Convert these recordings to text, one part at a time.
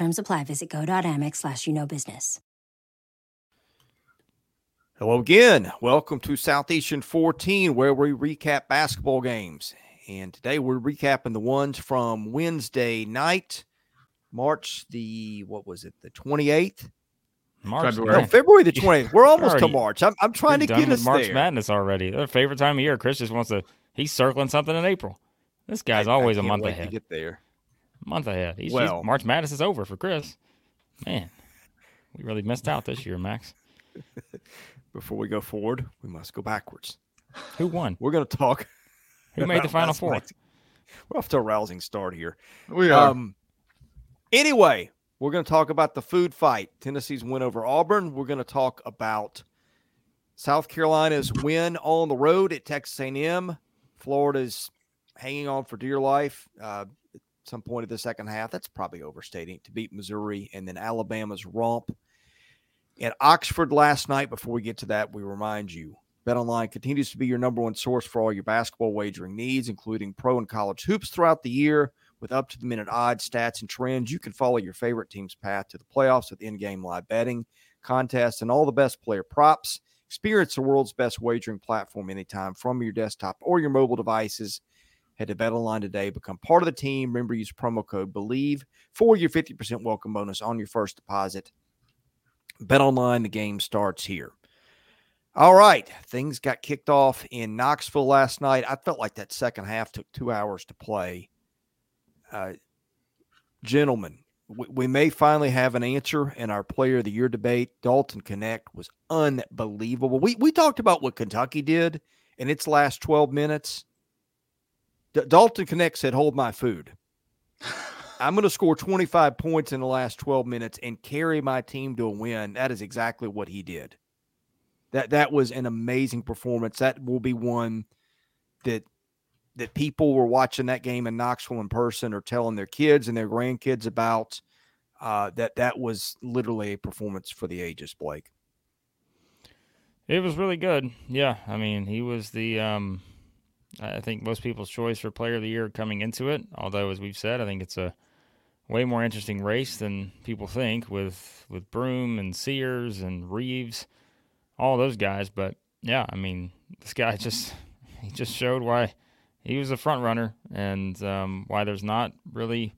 Terms apply. Visit go.amex slash you know business. Hello again. Welcome to Southeastern 14, where we recap basketball games. And today we're recapping the ones from Wednesday night, March the, what was it, the 28th? March, No, February the 20th. We're almost to March. I'm, I'm trying We're to done get with us March there. Madness already. Their favorite time of year. Chris just wants to. He's circling something in April. This guy's I- I always a month wait to ahead. get there. Month ahead. He's, he's- Well- March Madness is over for Chris. Man, we really missed out this year, Max. Before we go forward, we must go backwards. Who won? We're going to talk. Who made the Final Four? night. We're off to a rousing start here. We are. Um, anyway, we're going to talk about the food fight. Tennessee's win over Auburn. We're going to talk about South Carolina's win on the road at Texas A&M. Florida's hanging on for dear life. Uh, at some point of the second half, that's probably overstating to beat Missouri, and then Alabama's romp at Oxford last night. Before we get to that, we remind you BetOnline continues to be your number one source for all your basketball wagering needs, including pro and college hoops throughout the year. With up to the minute odds, stats, and trends, you can follow your favorite team's path to the playoffs with in game live betting, contests, and all the best player props. Experience the world's best wagering platform anytime from your desktop or your mobile devices. Head to BetOnline today. Become part of the team. Remember, use promo code BLEAV for your 50% welcome bonus on your first deposit. BetOnline, the game starts here. All right. Things got kicked off in Knoxville last night. I felt like that second half took two hours to play. Uh, gentlemen, we, we may finally have an answer in our player of the year debate. Dalton Knecht was unbelievable. We, we talked about what Kentucky did in its last 12 minutes. D- Dalton Knecht said, Hold my food. I'm going to score 25 points in the last 12 minutes and carry my team to a win. That is exactly what he did. That that was an amazing performance. That will be one that that people were watching that game in Knoxville in person or telling their kids and their grandkids about. Uh, that that was literally a performance for the ages, Blake. It was really good. Yeah, I mean, he was the um, I think most people's choice for player of the year coming into it. Although, as we've said, I think it's a way more interesting race than people think with with Broome and Sears and Reeves, all those guys. But yeah, I mean, this guy just he just showed why he was a front runner and um, why there's not really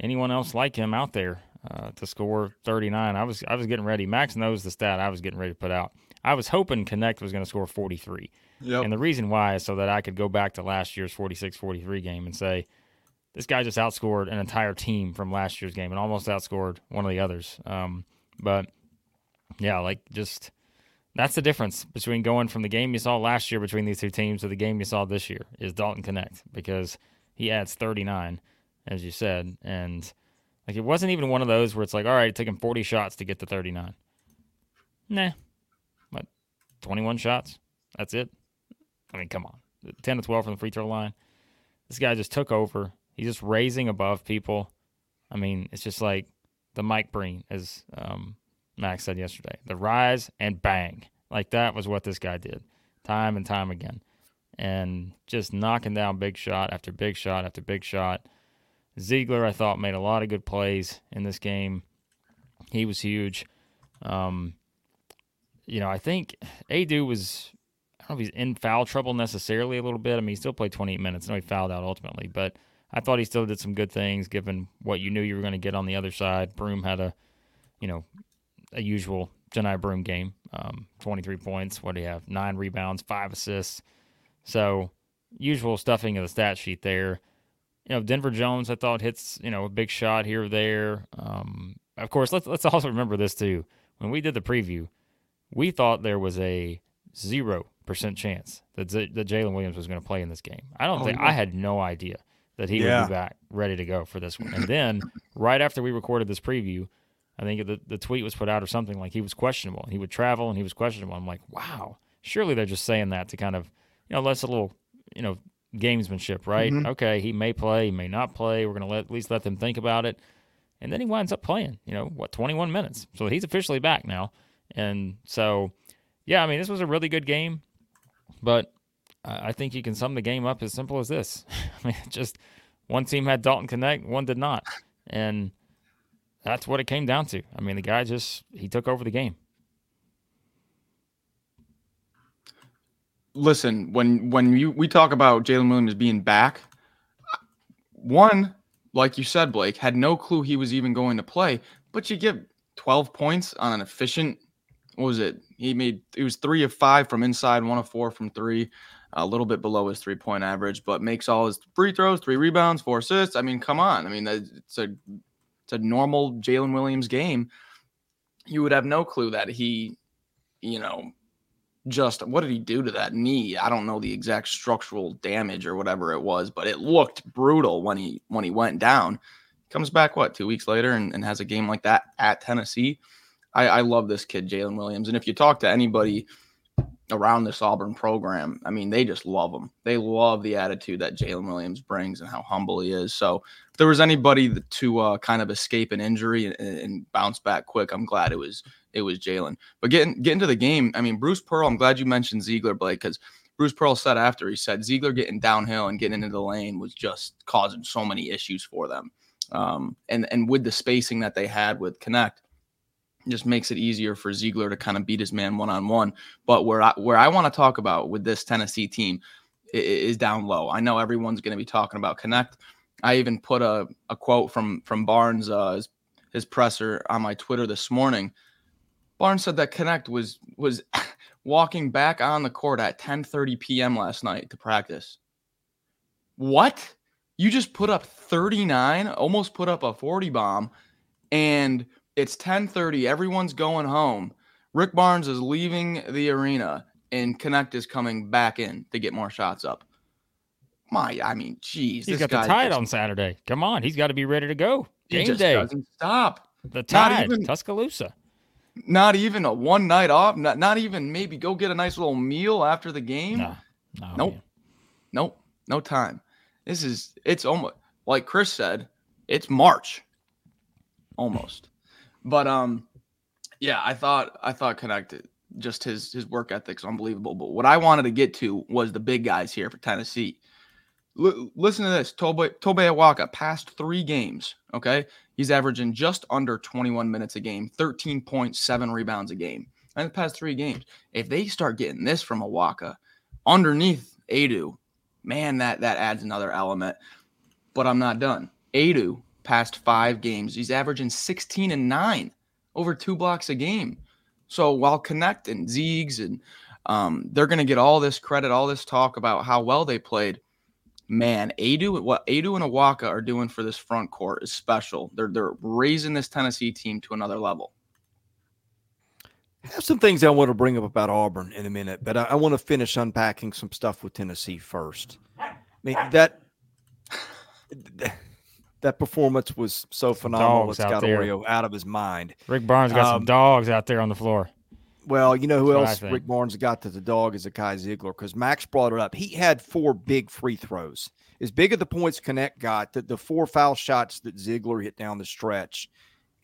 anyone else like him out there uh, to score 39. I was I was getting ready. Max knows the stat I was getting ready to put out. I was hoping Knecht was going to score 43. Yep. And the reason why is so that I could go back to last year's 46-43 game and say this guy just outscored an entire team from last year's game and almost outscored one of the others. Um, but yeah, like just that's the difference between going from the game you saw last year between these two teams to the game you saw this year is Dalton Knecht because he adds 39, as you said, and like it wasn't even one of those where it's like, all right, it took him 40 shots to get to 39. Nah, what, 21 shots? That's it. I mean, come on, 10 to 12 from the free throw line. This guy just took over. He's just raising above people. I mean, it's just like the Mike Breen, as um, Max said yesterday. The rise and bang. Like that was what this guy did time and time again. And just knocking down big shot after big shot after big shot. Zeigler, I thought, made a lot of good plays in this game. He was huge. Um, you know, I think Aidoo was, I don't know if he's in foul trouble necessarily a little bit. I mean, he still played 28 minutes. Know he fouled out ultimately, but I thought he still did some good things given what you knew you were going to get on the other side. Broome had a, you know, a usual Johni Broome game. Um, 23 points. What do you have? Nine rebounds, five assists. So usual stuffing of the stat sheet there. You know, Denver Jones, I thought hits you know a big shot here or there. Um, of course, let's let's also remember this too. When we did the preview, we thought there was a zero percent chance that Z- that Jaylin Williams was going to play in this game. I don't oh, think yeah. I had no idea that he yeah. would be back ready to go for this one. And then right after we recorded this preview, I think the, the tweet was put out or something like he was questionable. He would travel and he was questionable. I'm like, wow, surely they're just saying that to kind of, you know, less a little, you know, gamesmanship, right? Mm-hmm. Okay, he may play, he may not play. We're going to at least let them think about it. And then he winds up playing, you know, what, 21 minutes. So he's officially back now. And so, yeah, I mean, this was a really good game, but I think you can sum the game up as simple as this. I mean, just one team had Dalton Knecht, one did not. And that's what it came down to. I mean, the guy just he took over the game. Listen, when when you we talk about Jaylin Williams being back, one, like you said, Blake had no clue he was even going to play. But you give 12 points on an efficient. What was it? He made it was three of five from inside, one of four from three, a little bit below his three point average, but makes all his free throws, three rebounds, four assists. I mean, come on. I mean, it's a it's a normal Jaylin Williams game, you would have no clue that he, you know, just what did he do to that knee? I don't know the exact structural damage or whatever it was, but it looked brutal when he when he went down. Comes back what two weeks later and, and has a game like that at Tennessee. I, I love this kid, Jaylin Williams. And if you talk to anybody around this Auburn program. I mean, they just love him. They love the attitude that Jaylin Williams brings and how humble he is. So, if there was anybody to uh, kind of escape an injury and, and, bounce back quick, I'm glad it was it was Jaylin. But getting getting to the game, I mean, Bruce Pearl. I'm glad you mentioned Zeigler, Blake, because Bruce Pearl said after he said Zeigler getting downhill and getting into the lane was just causing so many issues for them. Um, and and with the spacing that they had with Knecht just makes it easier for Zeigler to kind of beat his man one on one. But where I where I want to talk about with this Tennessee team is down low. I know everyone's going to be talking about Knecht. I even put a, a quote from from Barnes uh, his, his presser on my Twitter this morning. Barnes said that Knecht was was walking back on the court at 10:30 p.m. last night to practice. What? You just put up 39, almost put up a 40 bomb and it's 10:30. Everyone's going home. Rick Barnes is leaving the arena, and Knecht is coming back in to get more shots up. My, I mean, geez, he's got the tide just, on Saturday. Come on, he's got to be ready to go. Game day doesn't stop. The tide, even, Tuscaloosa. Not even a one night off. Not not even maybe go get a nice little meal after the game. No, no nope, man. nope, no time. This is it's almost like Chris said. It's March, almost. But um, yeah, I thought I thought connected just his his work ethic's unbelievable. But what I wanted to get to was the big guys here for Tennessee. L- listen to this, Tobe Tobe Awaka past three games. Okay, he's averaging just under 21 minutes a game, 13.7 rebounds a game. And the past three games, if they start getting this from Awaka underneath Aidoo, man, that that adds another element. But I'm not done. Aidoo past five games. He's averaging 16 and nine over two blocks a game. So while Knecht and Zeegs and um, they're going to get all this credit, all this talk about how well they played. Man, Aidoo, what Aidoo and Awaka are doing for this front court is special. They're they're raising this Tennessee team to another level. I have some things I want to bring up about Auburn in a minute, but I, I want to finish unpacking some stuff with Tennessee first. I mean that that performance was so phenomenal. Dogs it's got Oreo out of his mind. Rick Barnes got um, some dogs out there on the floor. Well, you know who That's else Rick Barnes got to the dog is Zakai Zeigler because Max brought it up. He had four big free throws. As big as the points Knecht got, the, the four foul shots that Zeigler hit down the stretch.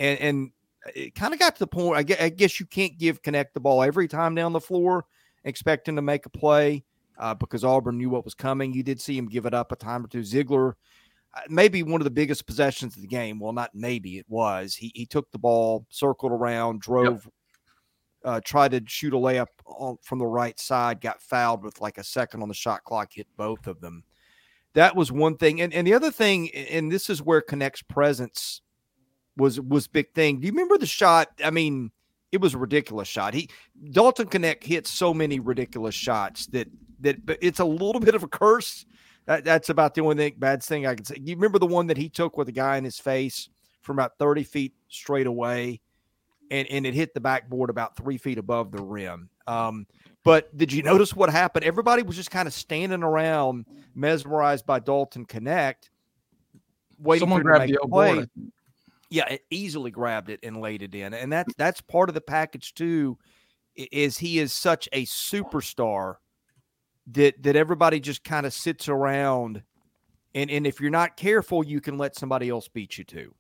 And, and it kind of got to the point, I guess, I guess, you can't give Knecht the ball every time down the floor, expecting to make a play uh, because Auburn knew what was coming. You did see him give it up a time or two. Uh, maybe one of the biggest possessions of the game. Well, not maybe it was. He he took the ball, circled around, drove, yep. uh, tried to shoot a layup on, from the right side, got fouled with like a second on the shot clock, hit both of them. That was one thing, and and the other thing, and this is where Knecht's presence was was big thing. Do you remember the shot? I mean, it was a ridiculous shot. He Dalton Knecht hits so many ridiculous shots that that but it's a little bit of a curse. That, that's about the only thing, bad thing I can say. You remember the one that he took with the guy in his face from about 30 feet straight away, and, and it hit the backboard about three feet above the rim. Um, but did you notice what happened? Everybody was just kind of standing around, mesmerized by Dalton Knecht, waiting Someone for him to make the play. board. Yeah, it easily grabbed it and laid it in, and that's that's part of the package too. Is he is such a superstar that that everybody just kind of sits around, and and if you're not careful, you can let somebody else beat you too.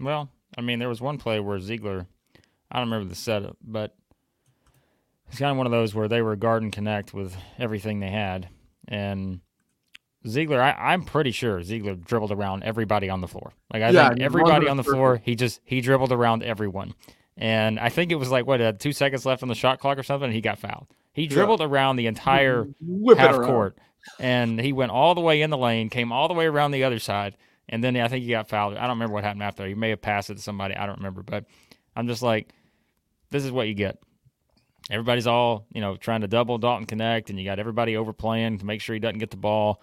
Well, I mean, there was one play where Zeigler, I don't remember the setup, but it's kind of one of those where they were guard and Knecht with everything they had. And Zeigler, I, I'm pretty sure Zeigler dribbled around everybody on the floor. Like, I Yeah, think everybody on the floor, he just, he dribbled around everyone. And I think it was like, what, uh, two seconds left on the shot clock or something, and he got fouled. He dribbled around the entire Whip half court, and he went all the way in the lane, came all the way around the other side, and then I think he got fouled. I don't remember what happened after. He may have passed it to somebody. I don't remember, but I'm just like, this is what you get. Everybody's all you know trying to double Dalton Knecht, and you got everybody overplaying to make sure he doesn't get the ball.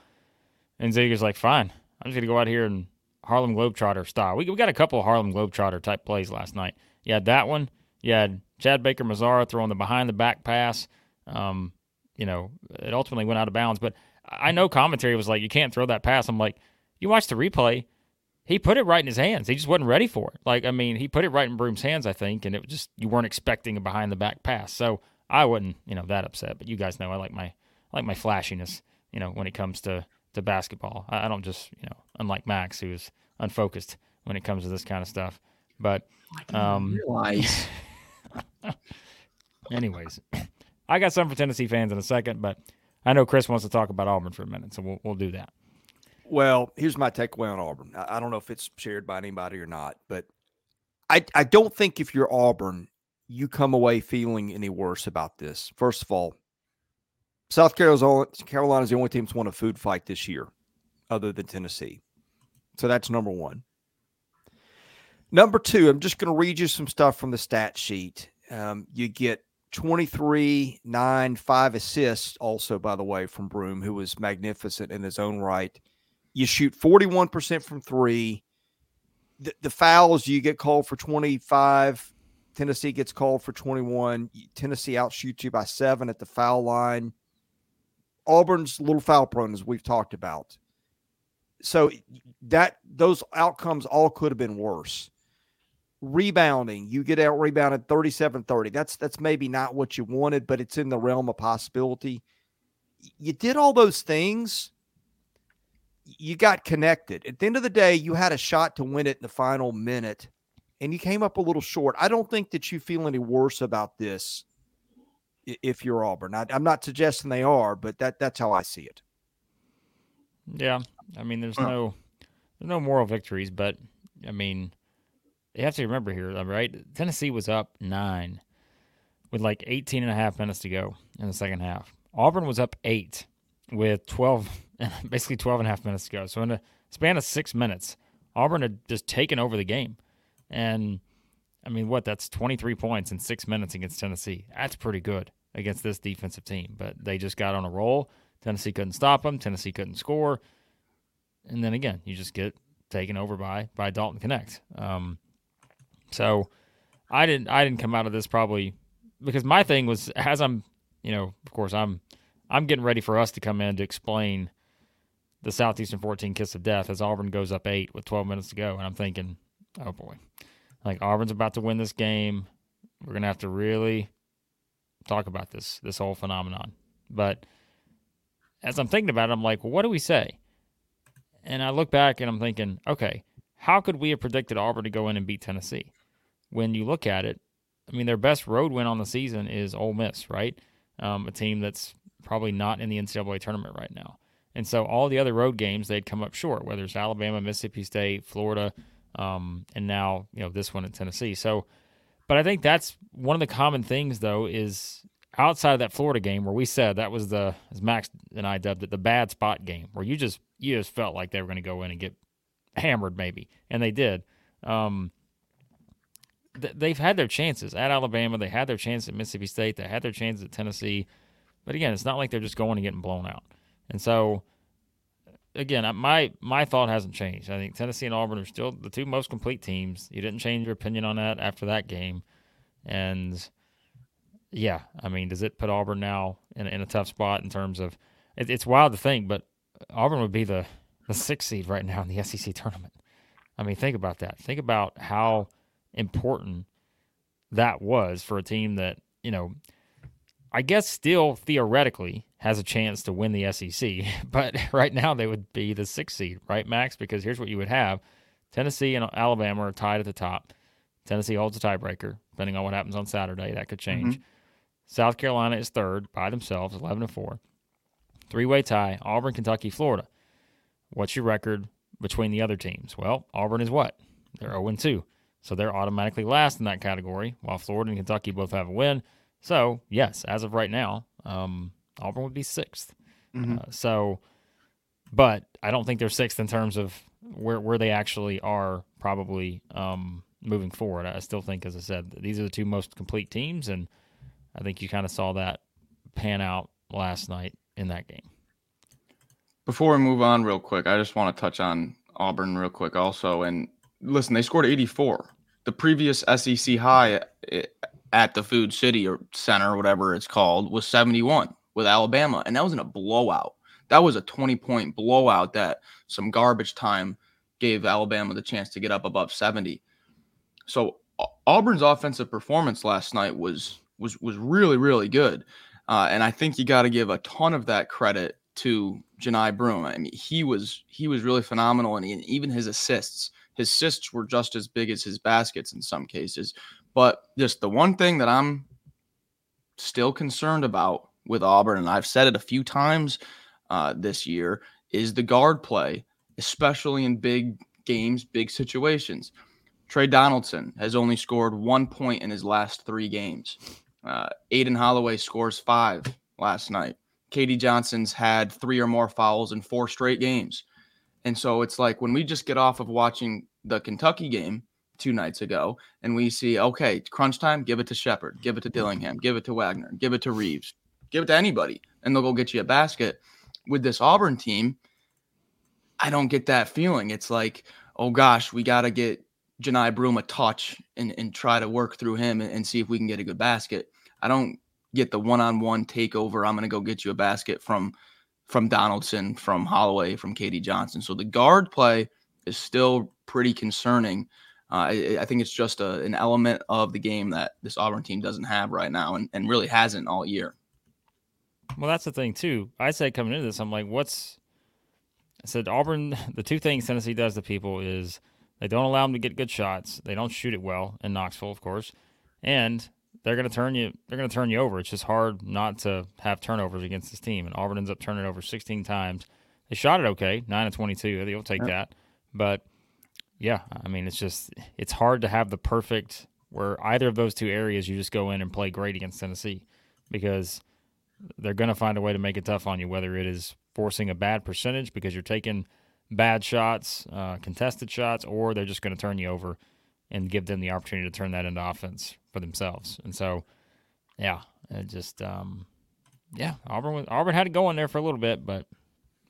And Zeigler's like, fine, I'm just gonna go out here and Harlem Globetrotter style. We we got a couple of Harlem Globetrotter type plays last night. You had that one. You had Chad Baker Mazara throwing the behind the back pass. Um, you know, it ultimately went out of bounds. But I know commentary was like, you can't throw that pass. I'm like, you watch the replay. He put it right in his hands. He just wasn't ready for it. Like, I mean, he put it right in Broome's hands, I think, and it was just you weren't expecting a behind the back pass. So I wasn't, you know, that upset. But you guys know I like my I like my flashiness, you know, when it comes to to basketball. I, I don't just, you know, unlike Max, who's unfocused when it comes to this kind of stuff. But um, Realize. Anyways, I got some for Tennessee fans in a second, but I know Chris wants to talk about Auburn for a minute, so we'll we'll do that. Well, here's my takeaway on Auburn. I don't know if it's shared by anybody or not, but I I don't think if you're Auburn, you come away feeling any worse about this. First of all, South Carolina Carolina is the only team that's won a food fight this year, other than Tennessee. So that's number one. Number two, I'm just going to read you some stuff from the stat sheet. Um, you get 23, 9, 5 assists, also, by the way, from Broome, who was magnificent in his own right. You shoot 41% from three. The, the fouls, you get called for 25. Tennessee gets called for 21. Tennessee outshoots you by seven at the foul line. Auburn's a little foul prone, as we've talked about. So that those outcomes all could have been worse. Rebounding, you get out rebounded 37-30. That's that's maybe not what you wanted, but it's in the realm of possibility. You did all those things. You got connected. At the end of the day, you had a shot to win it in the final minute, and you came up a little short. I don't think that you feel any worse about this if you're Auburn. I, I'm not suggesting they are, but that that's how I see it. Yeah, I mean, there's no there's no moral victories, but I mean, you have to remember here, right? Tennessee was up nine with like 18 and a half minutes to go in the second half. Auburn was up eight with 12, basically 12 and a half minutes to go. So in a span of six minutes, Auburn had just taken over the game. And I mean, what? That's 23 points in six minutes against Tennessee. That's pretty good against this defensive team. But they just got on a roll. Tennessee couldn't stop them. Tennessee couldn't score. And then again, you just get taken over by by Dalton Knecht. Um, so I didn't I didn't come out of this probably because my thing was as I'm you know of course I'm I'm getting ready for us to come in to explain the Southeastern 14 kiss of death as Auburn goes up eight with 12 minutes to go, and I'm thinking, oh boy, like Auburn's about to win this game. We're gonna have to really talk about this this whole phenomenon. But as I'm thinking about it, I'm like, well, what do we say? And I look back and I'm thinking, okay, how could we have predicted Auburn to go in and beat Tennessee? When you look at it, I mean, their best road win on the season is Ole Miss, right? Um, a team that's probably not in the NCAA tournament right now. And so all the other road games they'd come up short, whether it's Alabama, Mississippi State, Florida, um, and now you know this one in Tennessee. So, but I think that's one of the common things though is outside of that Florida game where we said that was the as Max and I dubbed it the bad spot game where you just you just felt like they were going to go in and get hammered maybe, and they did. Um, they've had their chances at Alabama. They had their chance at Mississippi State. They had their chance at Tennessee. But again, it's not like they're just going and getting blown out. And so, again, my my thought hasn't changed. I think Tennessee and Auburn are still the two most complete teams. You didn't change your opinion on that after that game, and yeah, I mean, does it put Auburn now in, in a tough spot in terms of? It, it's wild to think, but Auburn would be the the sixth seed right now in the SEC tournament. I mean, think about that. Think about how important that was for a team that you know. I guess still theoretically has a chance to win the SEC, but right now they would be the sixth seed, right, Max? Because here's what you would have: Tennessee and Alabama are tied at the top. Tennessee holds a tiebreaker, depending on what happens on Saturday. That could change. Mm-hmm. South Carolina is third by themselves, eleven and four. Three way tie: Auburn, Kentucky, Florida. What's your record between the other teams? Well, Auburn is what? They're 0 2. So they're automatically last in that category, while Florida and Kentucky both have a win. So, yes, as of right now, um, Auburn would be 6th mm-hmm. uh, so, but I don't think they're sixth in terms of where, where they actually are probably um, moving forward. I still think, as I said, these are the two most complete teams, and I think you kind of saw that pan out last night in that game. Before we move on, real quick, I just want to touch on Auburn real quick also. And listen, they scored 84. The previous SEC high at the Food City or Center, whatever it's called, was 71 with Alabama, and that was in a blowout. That was a 20 point blowout that some garbage time gave Alabama the chance to get up above 70. So Auburn's offensive performance last night was was was really really good, uh, and I think you got to give a ton of that credit to Johni Broome. I mean, he was he was really phenomenal, and, he, and even his assists, his assists were just as big as his baskets in some cases. But just the one thing that I'm still concerned about with Auburn, and I've said it a few times uh, this year, is the guard play, especially in big games, big situations. Tre Donaldson has only scored one point in his last three games. Uh, Aden Holloway scores five last night. K.D. Johnson's had three or more fouls in four straight games. And so it's like when we just get off of watching the Kentucky game two nights ago and we see, okay, crunch time, give it to Sheppard, give it to Dillingham, give it to Wagner, give it to Reeves, give it to anybody, and they'll go get you a basket. With this Auburn team, I don't get that feeling. It's like, oh gosh, we got to get Johni Broome a touch and, and try to work through him and, and see if we can get a good basket. I don't get the one-on-one takeover. I'm going to go get you a basket from from Donaldson, from Holloway, from K.D. Johnson. So the guard play is still pretty concerning. Uh, I, I, think it's just a, an element of the game that this Auburn team doesn't have right now, and, and really hasn't all year. Well, that's the thing too. I said coming into this, I'm like, what's? I said Auburn. The two things Tennessee does to people is they don't allow them to get good shots. They don't shoot it well in Knoxville, of course, and they're going to turn you. They're going to turn you over. It's just hard not to have turnovers against this team. And Auburn ends up turning over 16 times. They shot it okay, nine of 22. They'll take that. But yeah, I mean, it's just it's hard to have the perfect where either of those two areas you just go in and play great against Tennessee because they're going to find a way to make it tough on you, whether it is forcing a bad percentage because you're taking bad shots, uh, contested shots, or they're just going to turn you over and give them the opportunity to turn that into offense for themselves. And so, yeah, it just, um, yeah, Auburn was, Auburn had it going there for a little bit, but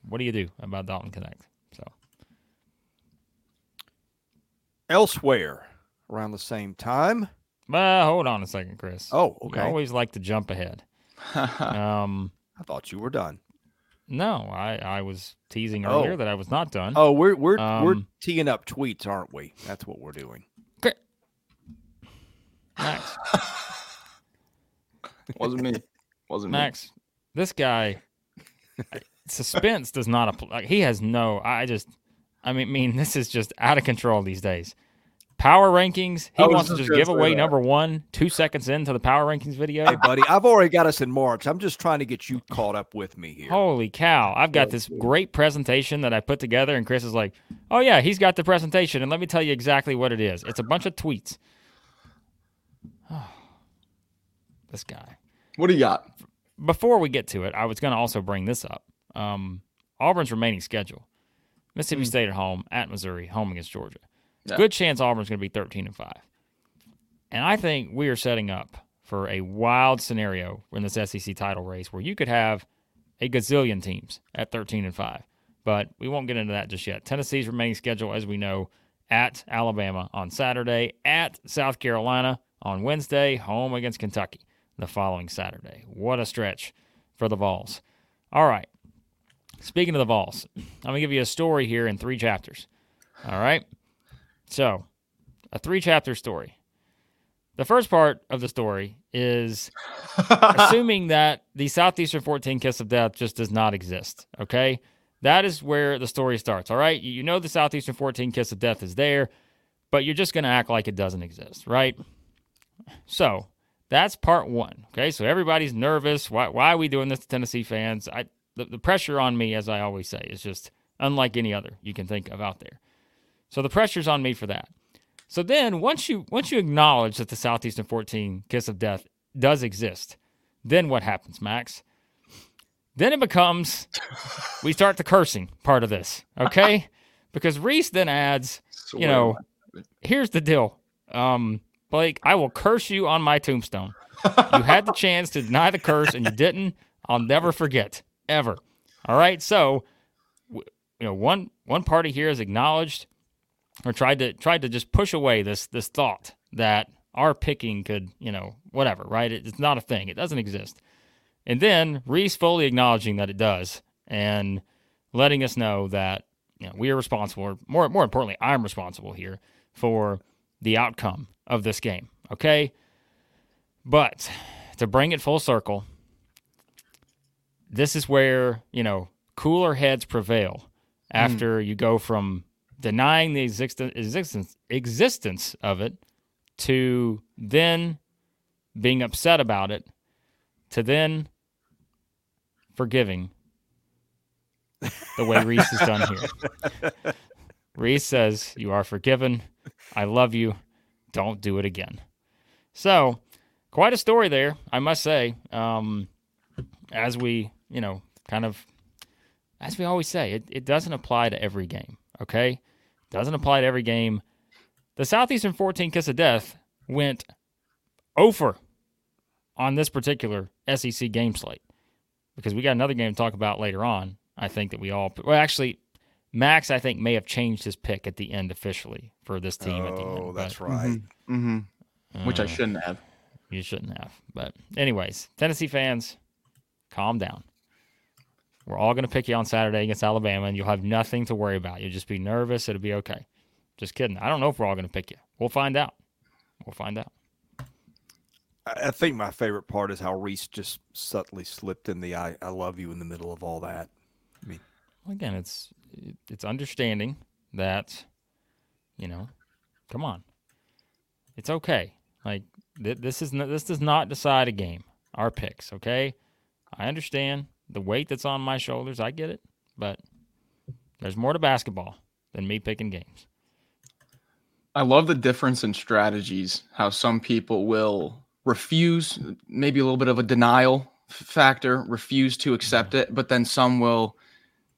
what do you do about Dalton Knecht? So, elsewhere around the same time. Uh, hold on a second, Chris. Oh, okay. I always like to jump ahead. um, I thought you were done. No, I, I was teasing earlier oh. that I was not done. Oh, we're we're um, we're teeing up tweets, aren't we? That's what we're doing. Max. Wasn't me. Wasn't Max. Me. This guy, suspense does not apply. He has no. I just. I mean, mean, this is just out of control these days. Power rankings. He wants to just give away that. number one two seconds into the power rankings video. Hey, buddy, I've already got us in March. I'm just trying to get you caught up with me here. Holy cow! I've got this great presentation that I put together, and Chris is like, "Oh yeah, he's got the presentation." And let me tell you exactly what it is. It's a bunch of tweets. This guy. What do you got? Before we get to it, I was going to also bring this up. Um, Auburn's remaining schedule: Mississippi mm. State at home, at Missouri, home against Georgia. Yeah. Good chance Auburn's going to be thirteen and five. And I think we are setting up for a wild scenario in this SEC title race where you could have a gazillion teams at 13 and 5. But we won't get into that just yet. Tennessee's remaining schedule, as we know, at Alabama on Saturday, at South Carolina on Wednesday, home against Kentucky the following Saturday. What a stretch for the Vols. All right. Speaking of the Vols, I'm going to give you a story here in three chapters. All right. So, a three chapter story. The first part of the story is assuming that the Southeastern 14 Kiss of Death just does not exist. Okay. That is where the story starts. All right. You know the Southeastern 14 Kiss of Death is there, but you're just going to act like it doesn't exist. Right. So, that's part one. Okay. So, everybody's nervous. Why, why are we doing this to Tennessee fans? I, the, the pressure on me, as I always say, is just unlike any other you can think of out there. So, the pressure's on me for that. So then once you once you acknowledge that the Southeastern 14 kiss of death does exist, then what happens, Max? Then it becomes we start the cursing part of this, okay? because Reese then adds, you know, here's the deal. Um, Blake, I will curse you on my tombstone. you had the chance to deny the curse and you didn't. I'll never forget ever. All right? So, you know, one one party here has acknowledged or tried to tried to just push away this this thought that our picking could, you know, whatever, right? It, it's not a thing. It doesn't exist. And then Reese fully acknowledging that it does and letting us know that you know, we are responsible, or more more importantly, I'm responsible here for the outcome of this game. Okay? But to bring it full circle, this is where, you know, cooler heads prevail after mm. you go from denying the existence existence existence of it to then being upset about it to then forgiving the way Reese has done here. Reese says, You are forgiven. I love you. Don't do it again. So, quite a story there, I must say. Um, as we, you know, kind of, as we always say, it, it doesn't apply to every game, okay? Doesn't apply to every game. The Southeastern 14 Kiss of Death went over on this particular SEC game slate because we got another game to talk about later on. I think that we all, well, actually, Max, I think, may have changed his pick at the end officially for this team oh, at the end. That's right. Mm-hmm, mm-hmm. Which I shouldn't have. You shouldn't have. But, anyways, Tennessee fans, calm down. We're all going to pick you on Saturday against Alabama, and you'll have nothing to worry about. You'll just be nervous. It'll be okay. Just kidding. I don't know if we're all going to pick you. We'll find out. We'll find out. I think my favorite part is how Reese just subtly slipped in the "I, I love you" in the middle of all that. I mean, well, again, it's it's understanding that, you know, come on, it's okay. Like th- this is this does not decide a game. Our picks, okay? I understand the weight that's on my shoulders. I get it, but there's more to basketball than me picking games. I love the difference in strategies. How some people will refuse, maybe a little bit of a denial factor, refuse to accept it, but then some will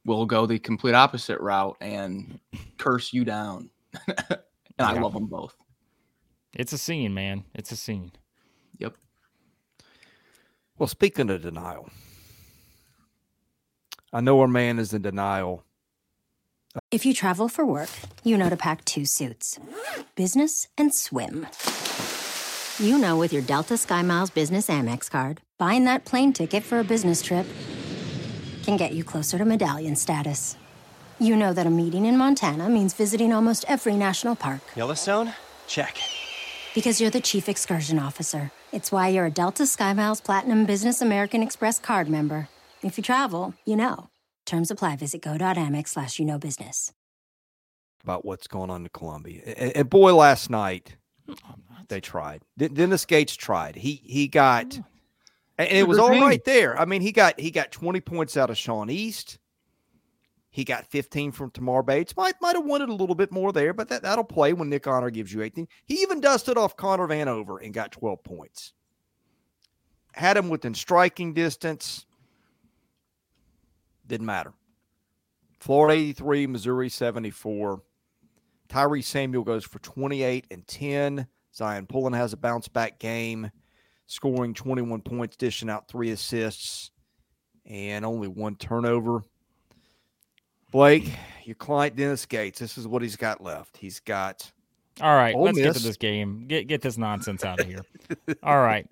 will go the complete opposite route and curse you down. and yeah. I love them both. It's a scene, man. It's a scene. Yep. Well, speaking of denial, I know our man is in denial. If you travel for work, you know to pack two suits business and swim. You know, with your Delta SkyMiles Business Amex card, buying that plane ticket for a business trip can get you closer to medallion status. You know that a meeting in Montana means visiting almost every national park. Yellowstone? Check. Because you're the chief excursion officer. It's why you're a Delta SkyMiles Platinum Business American Express card member. If you travel, you know. Terms apply. Visit go.amex slash you know business. About what's going on in Columbia. And, and boy, last night they tried. Dennis Gates tried. He he got and it was all right there. I mean, he got he got 20 points out of Sean East. He got 15 from Tamar Bates. Might might have wanted a little bit more there, but that, that'll play when Nick Honor gives you 18. He even dusted off Connor Vanover and got 12 points. Had him within striking distance. Didn't matter. Florida 83, Missouri 74. Tyrese Samuel goes for 28 and 10. Zyon Pullin has a bounce back game, scoring 21 points, dishing out three assists, and only one turnover. Blake, your client Dennis Gates, this is what he's got left. He's got All right, Ole let's get to this game. Get get this nonsense out of here. All right.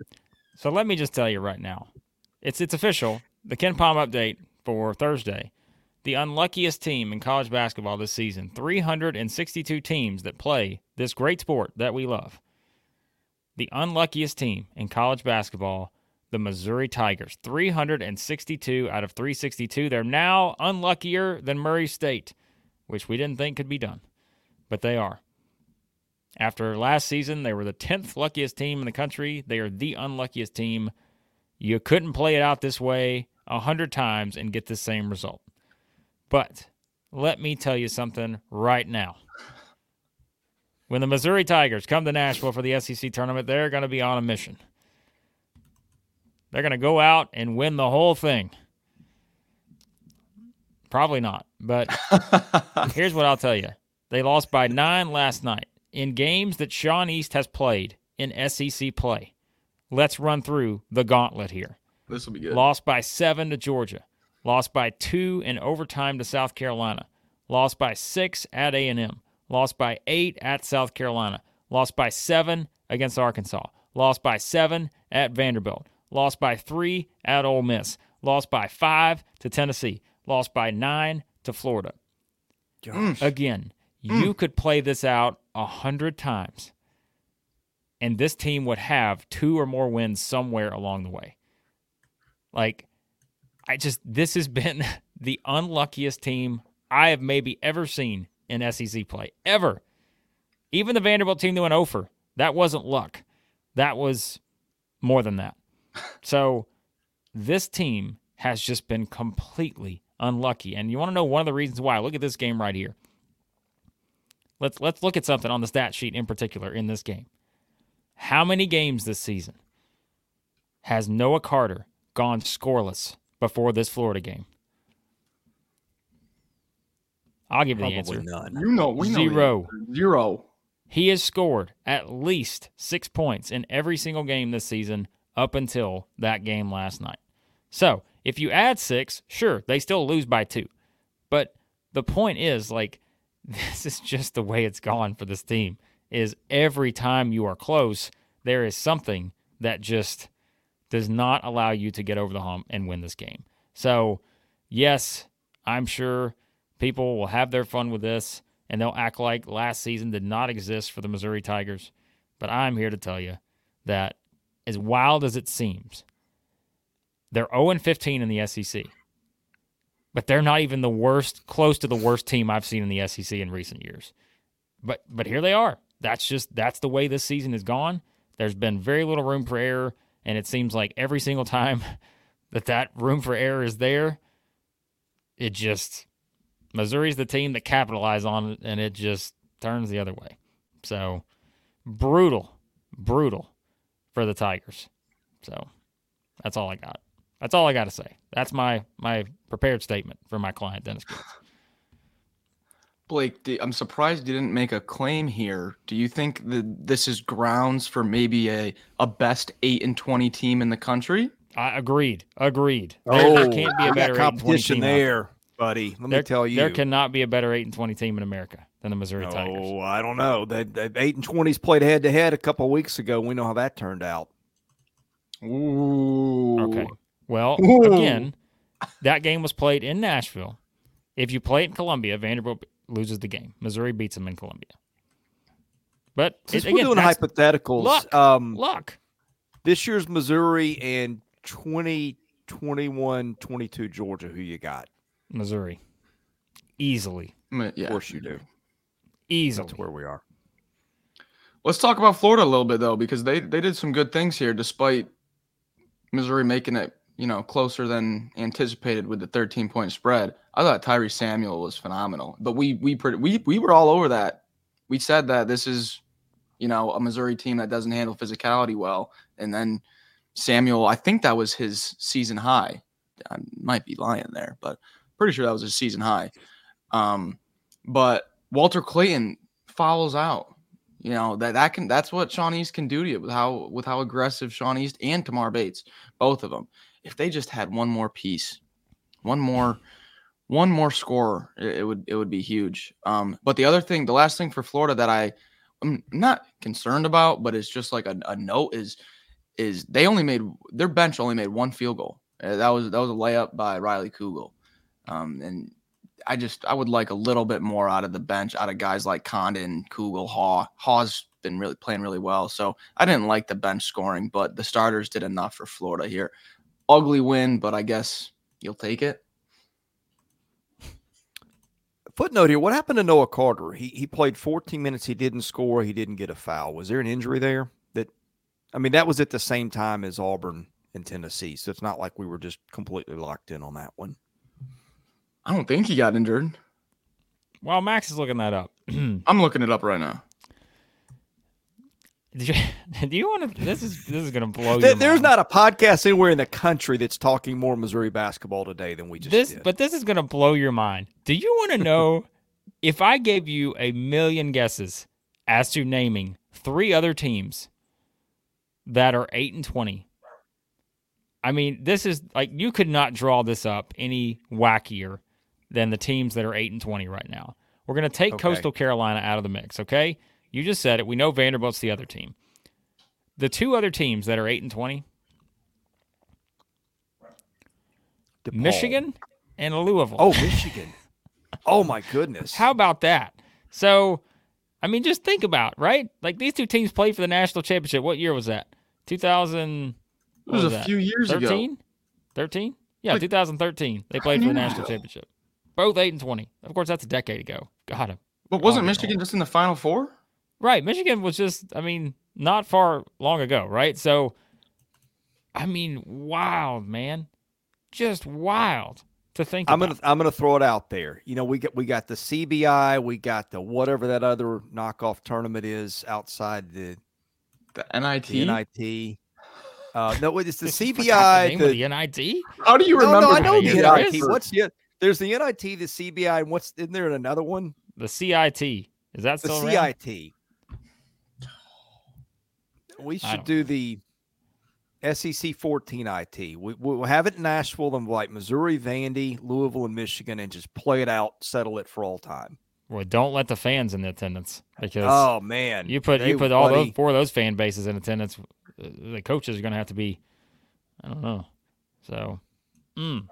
So let me just tell you right now. It's it's official. The KenPom update for Thursday. The unluckiest team in college basketball this season. 362 teams that play this great sport that we love. The unluckiest team in college basketball, the Missouri Tigers. 362 out of 362. They're now unluckier than Murray State, which we didn't think could be done. But they are. After last season, they were the 10th luckiest team in the country. They are the unluckiest team. You couldn't play it out this way a hundred times and get the same result. But let me tell you something right now. When the Missouri Tigers come to Nashville for the SEC tournament, they're going to be on a mission. They're going to go out and win the whole thing. Probably not, but here's what I'll tell you. They lost by nine last night in games that Sean East has played in SEC play. Let's run through the gauntlet here. This will be good. Lost by seven to Georgia. Lost by two in overtime to South Carolina. Lost by six at A&M. Lost by eight at South Carolina. Lost by seven against Arkansas. Lost by seven at Vanderbilt. Lost by three at Ole Miss. Lost by five to Tennessee. Lost by nine to Florida. Again, hmm. you could play this out a hundred times, and this team would have two or more wins somewhere along the way. Like, I just this has been the unluckiest team I have maybe ever seen in SEC play ever. Even the Vanderbilt team that went over, that wasn't luck. That was more than that. So this team has just been completely unlucky. And you want to know one of the reasons why? Look at this game right here. Let's let's look at something on the stat sheet in particular in this game. How many games this season has Noah Carter gone scoreless before this Florida game? I'll give you the probably answer. none. You know, we Zero. answer. Zero. He has scored at least six points in every single game this season up until that game last night. So if you add six, sure, they still lose by two. But the point is, like, this is just the way it's gone for this team. Is every time you are close, there is something that just does not allow you to get over the hump and win this game. So, yes, I'm sure people will have their fun with this and they'll act like last season did not exist for the Missouri Tigers. But I'm here to tell you that as wild as it seems, they're 0 15 in the SEC. But they're not even the worst, close to the worst team I've seen in the SEC in recent years. But but here they are. That's just that's the way this season has gone. There's been very little room for error, and it seems like every single time that that room for error is there, it just Missouri's the team that capitalize on it, and it just turns the other way. So brutal, brutal for the Tigers. So that's all I got. That's all I got to say. That's my my prepared statement for my client Dennis Gates. Blake, I'm surprised you didn't make a claim here. Do you think that this is grounds for maybe a, a best eight and twenty team in the country? I agreed. Agreed. Oh, there can't be a we got better 8 and 20 competition team there. there, buddy. Let me There- tell you. there cannot be a better eight and twenty team in America than the Missouri Tigers. Oh, I don't know. They, they eight and twenties played head to head a couple of weeks ago. We know how that turned out. Ooh. Okay. Well, Ooh. again, that game was played in Nashville. If you play it in Columbia, Vanderbilt loses the game. Missouri beats them in Columbia. But Since it, we're doing that's hypotheticals, luck. um, luck. this year's Missouri and 2021 22 Georgia, who you got? Missouri. Easily. I mean, yeah. Of course you do. Easily. That's where we are. Let's talk about Florida a little bit though, because they they did some good things here, despite Missouri making it you know closer than anticipated with the 13 point spread. I thought Tyrese Samuel was phenomenal, but we we pre- we we were all over that. We said that this is you know a Missouri team that doesn't handle physicality well, and then Samuel, I think that was his season high. I might be lying there, but pretty sure that was his season high. Um, but Walter Clayton fouls out You know that that can that's what Sean East can do to you with how with how aggressive Sean East and Tamar Bates, both of them. If they just had one more piece, one more, one more scorer, it, it would it would be huge. Um, but the other thing, the last thing for Florida that I I'm not concerned about, but it's just like a, a note is is they only made their bench only made one field goal. Uh, that was that was a layup by Riley Kugel. Um, and I just I would like a little bit more out of the bench, out of guys like Condon, Kugel, Haugh. Haugh's been really playing really well. So I didn't like the bench scoring, but the starters did enough for Florida here. Ugly win, but I guess you'll take it. Footnote here: What happened to Noah Carter? He he played 14 minutes. He didn't score. He didn't get a foul. Was there an injury there? That, I mean, that was at the same time as Auburn and Tennessee, so it's not like we were just completely locked in on that one. I don't think he got injured. While Max is looking that up, I'm looking it up right now. do you, do you want to? This is this is going to blow There- your there's mind. not a podcast anywhere in the country that's talking more Missouri basketball today than we just this, did. but this is going to blow your mind. Do you want to know if I gave you a million guesses as to naming three other teams that are eight and twenty? I mean, this is like you could not draw this up any wackier than the teams that are eight and twenty right now. We're going to take Okay. Coastal Carolina out of the mix. Okay, you just said it. We know Vanderbilt's the other team. The two other teams that are eight and twenty, DePaul. Michigan and Louisville. Oh, Michigan. oh my goodness. How about that? So, I mean, just think about right. Like these two teams played for the national championship. What year was that? Two thousand. It was a few years ago. 13? 13? Yeah, Like- 2013. They played for the Yeah. national championship. Both eight and twenty. Of course, that's a decade ago. Got God, But wasn't Michigan just in the final four? right? Michigan was just. I mean, not far long ago, right? So, I mean, wild man, just wild to think. I'm about. gonna I'm gonna throw it out there. You know, we got we got the CBI, we got the whatever that other knockoff tournament is outside the, The NIT. the NIT. Uh, no, it's the CBI. the name the- of the NIT. How do you no, remember? no, I know that? the Yeah, NIT. Chris. What's the There's the NIT, the CBI, and what's in there another one? The CIT. Is that The still around? CIT. We should do the SEC 14 IT. We, we'll have it in Nashville, then like Missouri, Vandy, Louisville, and Michigan, and just play it out, settle it for all time. Well, don't let the fans in the attendance because Oh man, you put you put all those four of those fan bases in attendance. uh, The coaches are going to have to be, I don't know. So, mm.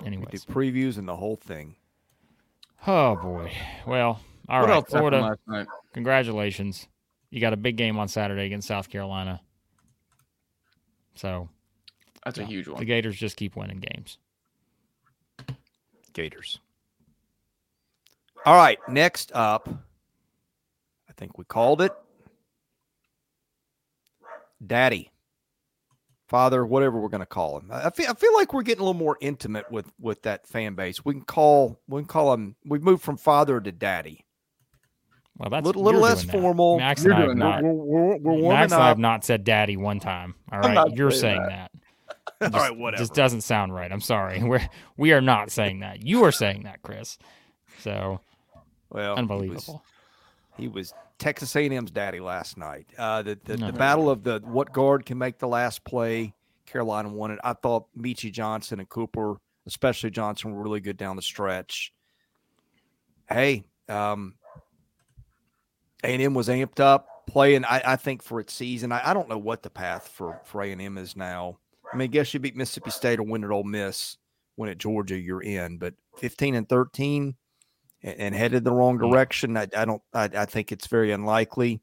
We do anyways, previews and the whole thing. oh boy. Well, all what right, else Florida. last night? Congratulations, you got a big game on Saturday against South Carolina. So That's a huge one. The. Gators just keep winning games. Gators. All right, next up, I think we called it. Daddy, father, whatever we're going to call him. I I feel, I feel like we're getting a little more intimate with with that fan base. We can call we can call him. We've moved from father to daddy. Well, A that's little, little less doing that. formal. Max You're and I have not. We're, we're, we're Max and I have not said daddy one time. All I'm right. not You're saying saying that. that. All right, whatever. Just doesn't sound right. I'm sorry. We're we are not saying that. You are saying that, Chris. So well, he was- unbelievable. He was Texas A&M's daddy last night. Uh, the the, the battle of the what guard can make the last play. Carolina won it. I thought Meechie Johnson and Cooper, especially Johnson, were really good down the stretch. Hey, um, A&M was amped up playing. I, I think for its season. I, I don't know what the path for for A&M is now. I mean, I guess you beat Mississippi State or win at Ole Miss. Win at Georgia, you're in. But 15 and 13 and, and headed the wrong Mm. direction. I, I don't. I, I think it's very unlikely.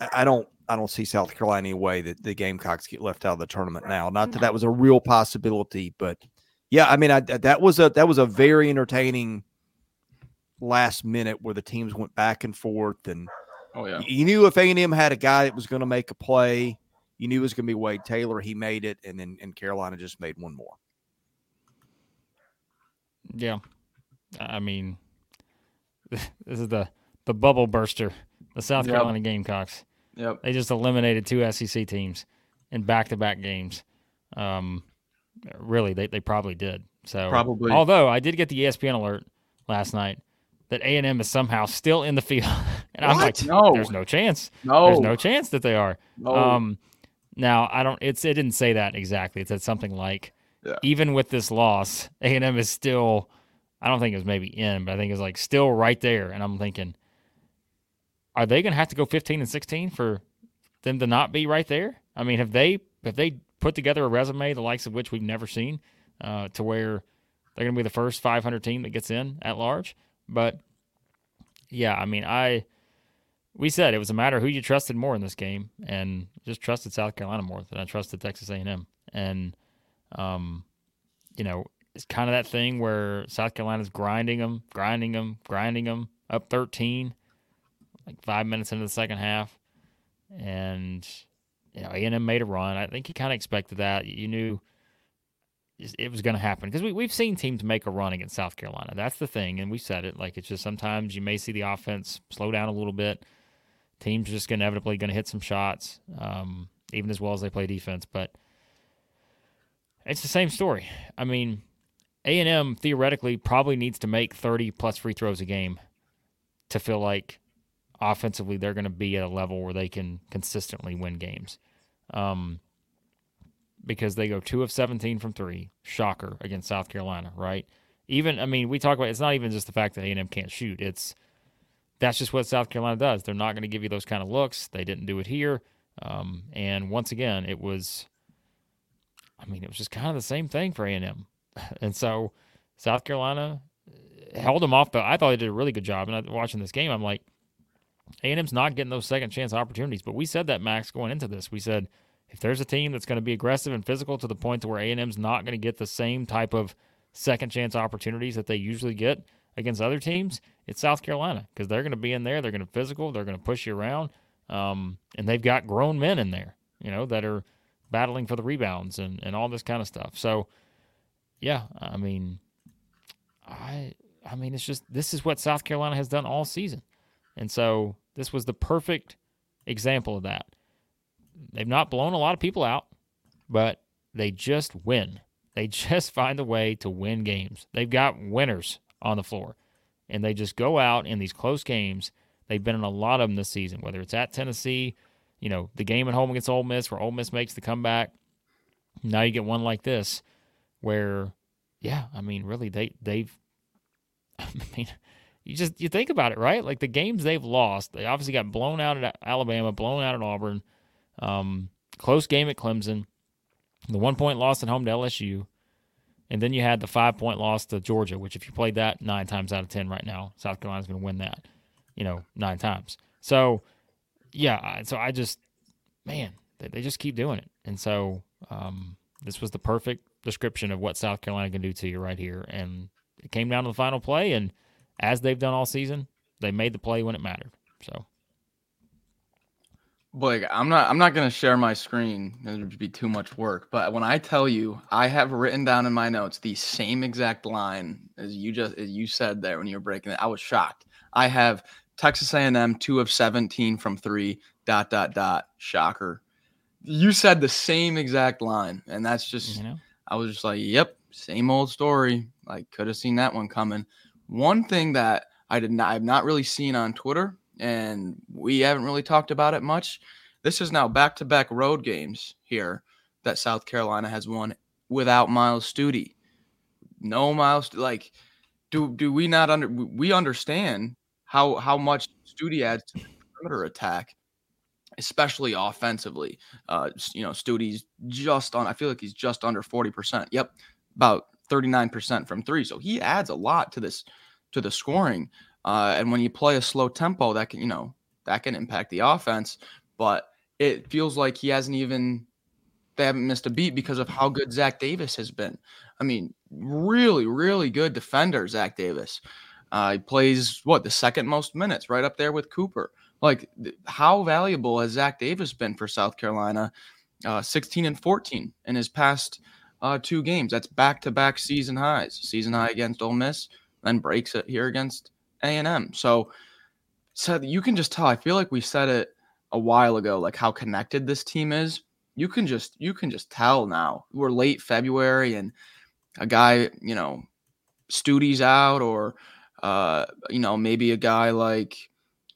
I, I don't. I don't see South Carolina any way that the Gamecocks get left out of the tournament now. Not that that was a real possibility, but yeah, I mean, I, that was a that was a very entertaining last minute where the teams went back and forth, and Oh yeah. you knew if A and M had a guy that was going to make a play, you knew it was going to be Wade Taylor. He made it, and then and Carolina just made one more. Yeah. I mean this is the the bubble burster. The South Yep. Carolina Gamecocks. Yep. They just eliminated two SEC teams in back to back games. Um really they, they probably did. So Probably. although I did get the ESPN alert last night that A and M is somehow still in the field And I'm like, No. there's no chance. No, There's no chance that they are. no. Um, now I don't. It's it didn't say that exactly. It said something like, Yeah. even with this loss, A and M is still. I don't think it was maybe in, but I think it's like still right there. And I'm thinking, are they going to have to go 15 and 16 for them to not be right there? I mean, have they have they put together a resume the likes of which we've never seen, uh, to where they're going to be the first 500 team that gets in at large? But yeah, I mean, I we said it was a matter who you trusted more in this game, and just trusted South Carolina more than I trusted Texas A&M. And um, you know, it's kind of that thing where South Carolina's grinding them, grinding them, grinding them up 13, like five minutes into the second half, and you know A&M made a run. I think you kind of expected that. You knew it was going to happen because we, we've seen teams make a run against South Carolina. That's the thing, and we said it. Like it's just sometimes you may see the offense slow down a little bit. Teams are just inevitably going to hit some shots, um, even as well as they play defense. But it's the same story. I mean, A and M theoretically probably needs to make thirty plus free throws a game to feel like offensively they're going to be at a level where they can consistently win games. Um, because they go two of 17 from three. Shocker against South Carolina, right? Even, I mean, we talk about it's not even just the fact that A&M can't shoot. It's that's just what South Carolina does. They're not going to give you those kind of looks. They didn't do it here. Um, and once again, it was, I mean, it was just kind of the same thing for A&M. And so South Carolina held them off. But I thought they did a really good job. And watching this game, I'm like, A&M's not getting those second chance opportunities. But we said that Max going into this. We said if there's a team that's going to be aggressive and physical to the point to where A&M's not going to get the same type of second chance opportunities that they usually get against other teams, it's South Carolina because they're going to be in there. They're going to physical. They're going to push you around, um, and they've got grown men in there, you know, that are battling for the rebounds and and all this kind of stuff. So, yeah, I mean, I I mean, it's just this is what South Carolina has done all season, and so this was the perfect example of that. They've not blown a lot of people out, but they just win. They just find a way to win games. They've got winners on the floor, and they just go out in these close games. They've been in a lot of them this season, whether it's at Tennessee, you know, the game at home against Ole Miss where Ole Miss makes the comeback. Now you get one like this where, yeah, I mean, really, they they've, I mean, you just you think about it, right? Like the games they've lost, they obviously got blown out at Alabama, blown out at Auburn, um, close game at Clemson, the one point loss at home to LSU, and then you had the five point loss to Georgia, which if you played that nine times out of ten right now, South Carolina's going to win that, you know, nine times. So, yeah, so I just, man, they, they just keep doing it, and so um, this was the perfect description of what South Carolina can do to you right here, and it came down to the final play, and as they've done all season, they made the play when it mattered. So. Blake, I'm not I'm not gonna share my screen. It would be too much work. But when I tell you, I have written down in my notes the same exact line as you just as you said there when you were breaking it. I was shocked. I have Texas A&M two of 17 from three. Dot dot dot. Shocker. You said the same exact line, and that's just You know, I was just like, yep, same old story. Like, could have seen that one coming. One thing that I did not, I've not really seen on Twitter, and we haven't really talked about it much. This is now back to back road games here that South Carolina has won without Myles Stute. No Myles, like, do do we not under we understand how how much Stute adds to the perimeter attack, especially offensively. Uh, you know, Stute's just on. I feel like he's just under forty percent. Yep, about thirty nine percent from three. So he adds a lot to this to the scoring. Uh, and when you play a slow tempo, that can you know that can impact the offense. But it feels like he hasn't even they haven't missed a beat because of how good Zach Davis has been. I mean, really, really good defender, Zach Davis. Uh, he plays what the second most minutes, right up there with Cooper. Like, how valuable has Zach Davis been for South Carolina? Uh, 16 and 14 in his past uh, two games. That's back-to-back season highs. Season high against Ole Miss, then breaks it here against A&M. So, so you can just tell. I feel like we said it a while ago, like how connected this team is. You can just you can just tell now. We're late February, and a guy, you know, Stute's out, or uh, you know, maybe a guy like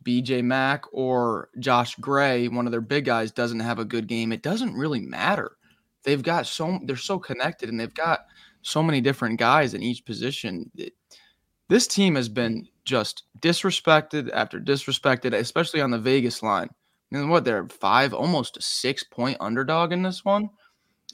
BJ Mack or Josh Gray, one of their big guys, doesn't have a good game, it doesn't really matter. They've got so they're so connected and they've got so many different guys in each position. This team has been just disrespected after disrespected, especially on the Vegas line. And what they're five, almost a six point underdog in this one.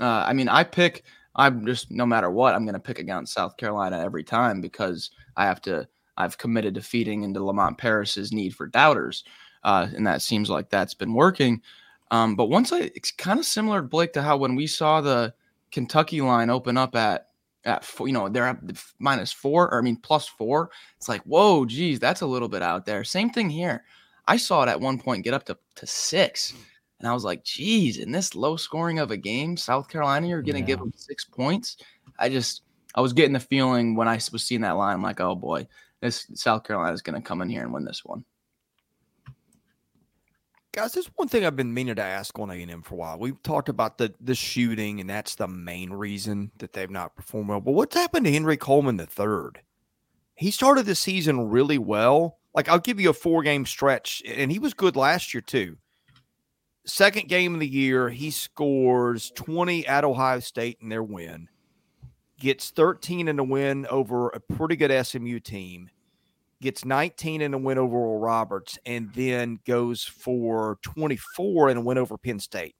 Uh, I mean, I pick. I'm just no matter what, I'm going to pick against South Carolina every time because I have to. I've committed to feeding into Lamont Paris's need for doubters, uh, and that seems like that's been working. Um, but once I, it's kind of similar, Blake, to how when we saw the Kentucky line open up at at four, you know they're at minus four or I mean plus four. It's like whoa, geez, that's a little bit out there. Same thing here. I saw it at one point get up to to six, and I was like, geez, in this low scoring of a game, South Carolina, you're going to yeah. give them six points. I just I was getting the feeling when I was seeing that line, I'm like, oh boy, this South Carolina is going to come in here and win this one. Guys, there's one thing I've been meaning to ask on A&M for a while. We've talked about the the shooting, and that's the main reason that they've not performed well. But what's happened to Henry Coleman the third? He started the season really well. Like I'll give you a four game stretch, and he was good last year too. Second game of the year, he scores 20 at Ohio State in their win, gets 13 in a win over a pretty good SMU team gets 19 in a win over Oral Roberts, and then goes for 24 in a win over Penn State.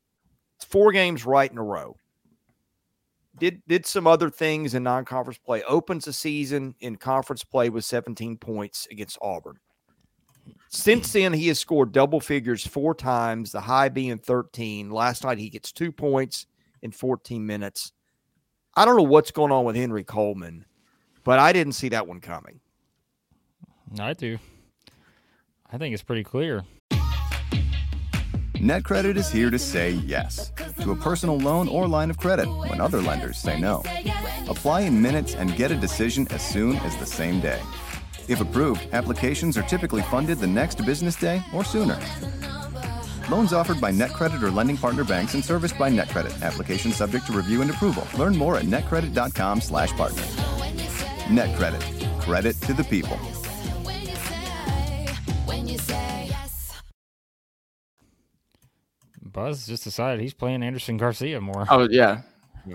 It's four games right in a row. Did did some other things in non-conference play. Opens the season in conference play with 17 points against Auburn. Since then, he has scored double figures four times, the high being 13. Last night, he gets two points in 14 minutes. I don't know what's going on with Henry Coleman, but I didn't see that one coming. I do. I think it's pretty clear. NetCredit is here to say yes to a personal loan or line of credit when other lenders say no. Apply in minutes and get a decision as soon as the same day. If approved, applications are typically funded the next business day or sooner. Loans offered by NetCredit or lending partner banks and serviced by NetCredit. Application subject to review and approval. Learn more at netcredit.com slash partner. NetCredit. Credit to the people. Buzz just decided he's playing Andersson Garcia more. Oh yeah,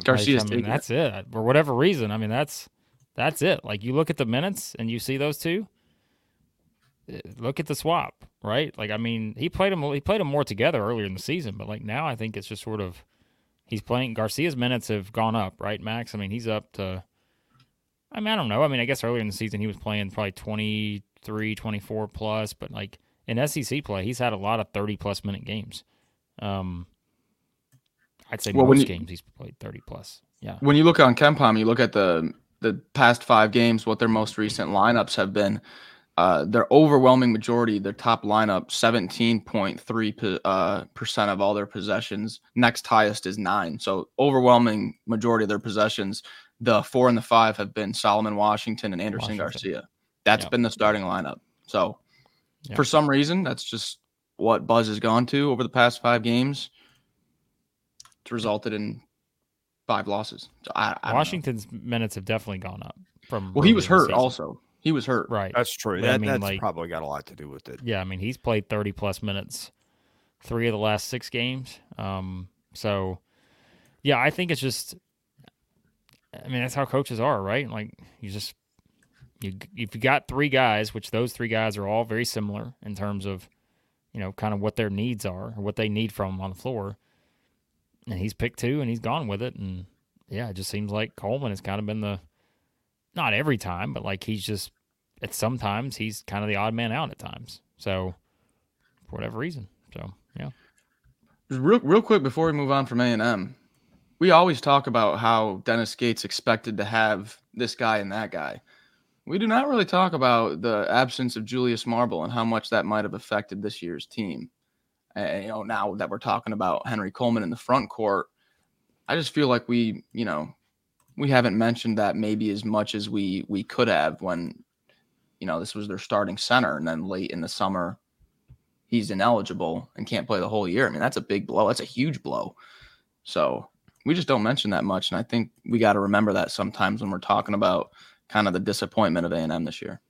Garcia. Like, I mean, that's it. it. For whatever reason, I mean that's that's it. Like you look at the minutes and you see those two. Look at the swap, right? Like I mean, he played him. He played them more together earlier in the season, but like now, I think it's just sort of he's playing. Garcia's minutes have gone up, right, Max? I mean, he's up to. I mean, I don't know. I mean, I guess earlier in the season he was playing probably 23, 24 plus, but like in SEC play, he's had a lot of 30 plus minute games. Um, I'd say well, most you, games he's played 30 plus. Yeah. When you look on KenPom, you look at the the past five games, what their most recent lineups have been. Uh, their overwhelming majority, their top lineup, 17.3 uh, percent of all their possessions. Next highest is nine. So overwhelming majority of their possessions. The four and the five have been Solomon Washington and Andersson Washington. Garcia. That's yep. been the starting lineup. So yep. for some reason, that's just what Buzz has gone to over the past five games, it's resulted in five losses. So I, I Washington's minutes have definitely gone up from. Well, he was hurt also. He was hurt. Right. That's true. That, I mean, that's like, probably got a lot to do with it. Yeah, I mean, he's played thirty plus minutes, three of the last six games. Um, so, yeah, I think it's just. I mean, that's how coaches are, right? Like you just you if you got three guys, which those three guys are all very similar in terms of you know, kind of what their needs are or what they need from him on the floor. And he's picked two and he's gone with it. And yeah, it just seems like Coleman has kind of been the, not every time, but like he's just, at sometimes he's kind of the odd man out at times. So for whatever reason. So, yeah. Real, real quick before we move on from A&M, we always talk about how Dennis Gates expected to have this guy and that guy. We do not really talk about the absence of Julius Marble and how much that might have affected this year's team. And, you know, now that we're talking about Henry Coleman in the front court, I just feel like we, you know, we haven't mentioned that maybe as much as we we could have when, you know, this was their starting center, and then late in the summer, he's ineligible and can't play the whole year. I mean, that's a big blow. That's a huge blow. So we just don't mention that much, and I think we got to remember that sometimes when we're talking about kind of the disappointment of A&M this year.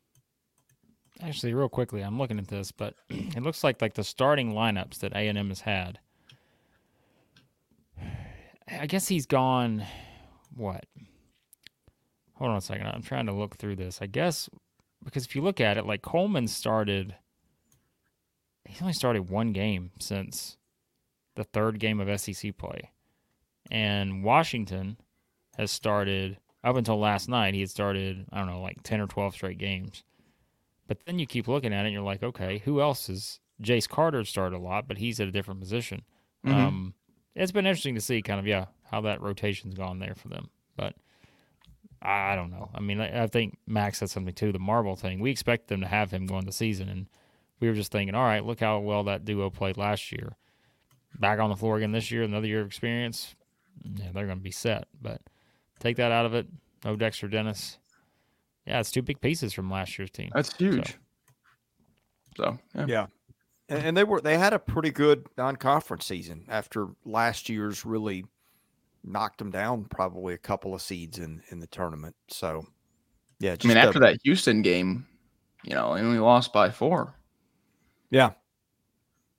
actually real quickly, I'm looking at this, but it looks like like the starting lineups that A and M has had. I guess he's gone. What? Hold on a second. I'm trying to look through this. I guess because if you look at it, like Coleman started. He's only started one game since the third game of SEC play, and Washington has started up until last night. He had started I don't know like ten or twelve straight games. But then you keep looking at it and you're like, okay, who else is Jace Carter started a lot, but he's at a different position. Mhm. Um, it's been interesting to see kind of yeah how that rotation's gone there for them. But I I don't know. I mean, I, I think Max said something too. The Marble thing. We expect them to have him going the season, and we were just thinking, all right, look how well that duo played last year. Back on the floor again this year, another year of experience. Yeah, they're going to be set. But take that out of it. No Dexter Dennis. Yeah, it's two big pieces from last year's team. That's huge. So, yeah. Yeah. And, and they were they had a pretty good non-conference season after last year's really knocked them down probably a couple of seeds in in the tournament. So yeah, I mean, a- uh, after that Houston game, you know, they only lost by four. Yeah.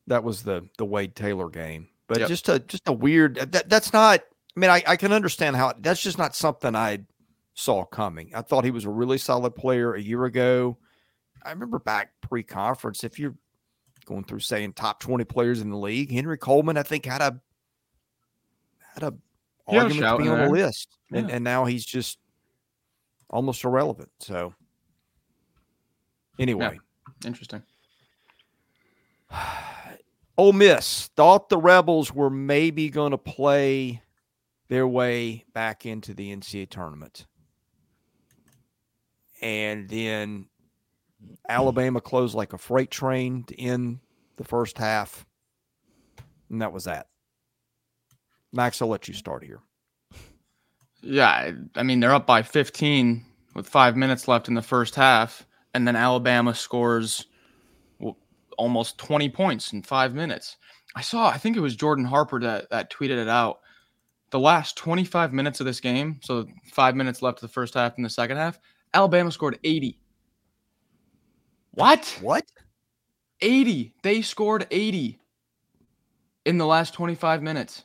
That was the the Wade Taylor game. But Yep. just a just a weird that that's not I mean I, I can understand how that's just not something I saw coming. I thought he was a really solid player a year ago. I remember back pre-conference if you're going through saying top 20 players in the league, Henry Coleman I think had a had a A argument to be in on the list. And Yeah. and now he's just almost irrelevant. So anyway, Interesting. Ole Miss thought the Rebels were maybe going to play their way back into the NCAA tournament. And then Alabama closed like a freight train to end the first half. And that was that. Max, I'll let you start here. Yeah, I- mean they're up by 15 with five minutes left in the first half, and then Alabama scores almost 20 points in five minutes. I saw, I think it was Jordan Harper that that tweeted it out. The last 25 minutes of this game, so five minutes left of the first half and the second half, Alabama scored 80. What? What? 80. They scored 80 in the last 25 minutes.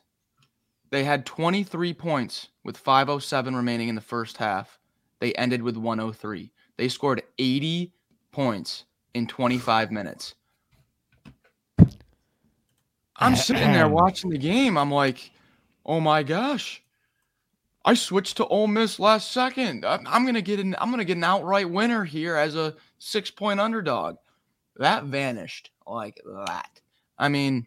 They had 23 points with 507 remaining in the first half. They ended with 103. They scored 80 points in 25 minutes. I'm sitting there watching the game. I'm like, "Oh my gosh. I switched to Ole Miss last second. I'm, gonna get an I'm gonna get an outright winner here as a six point underdog. That vanished like that. I mean,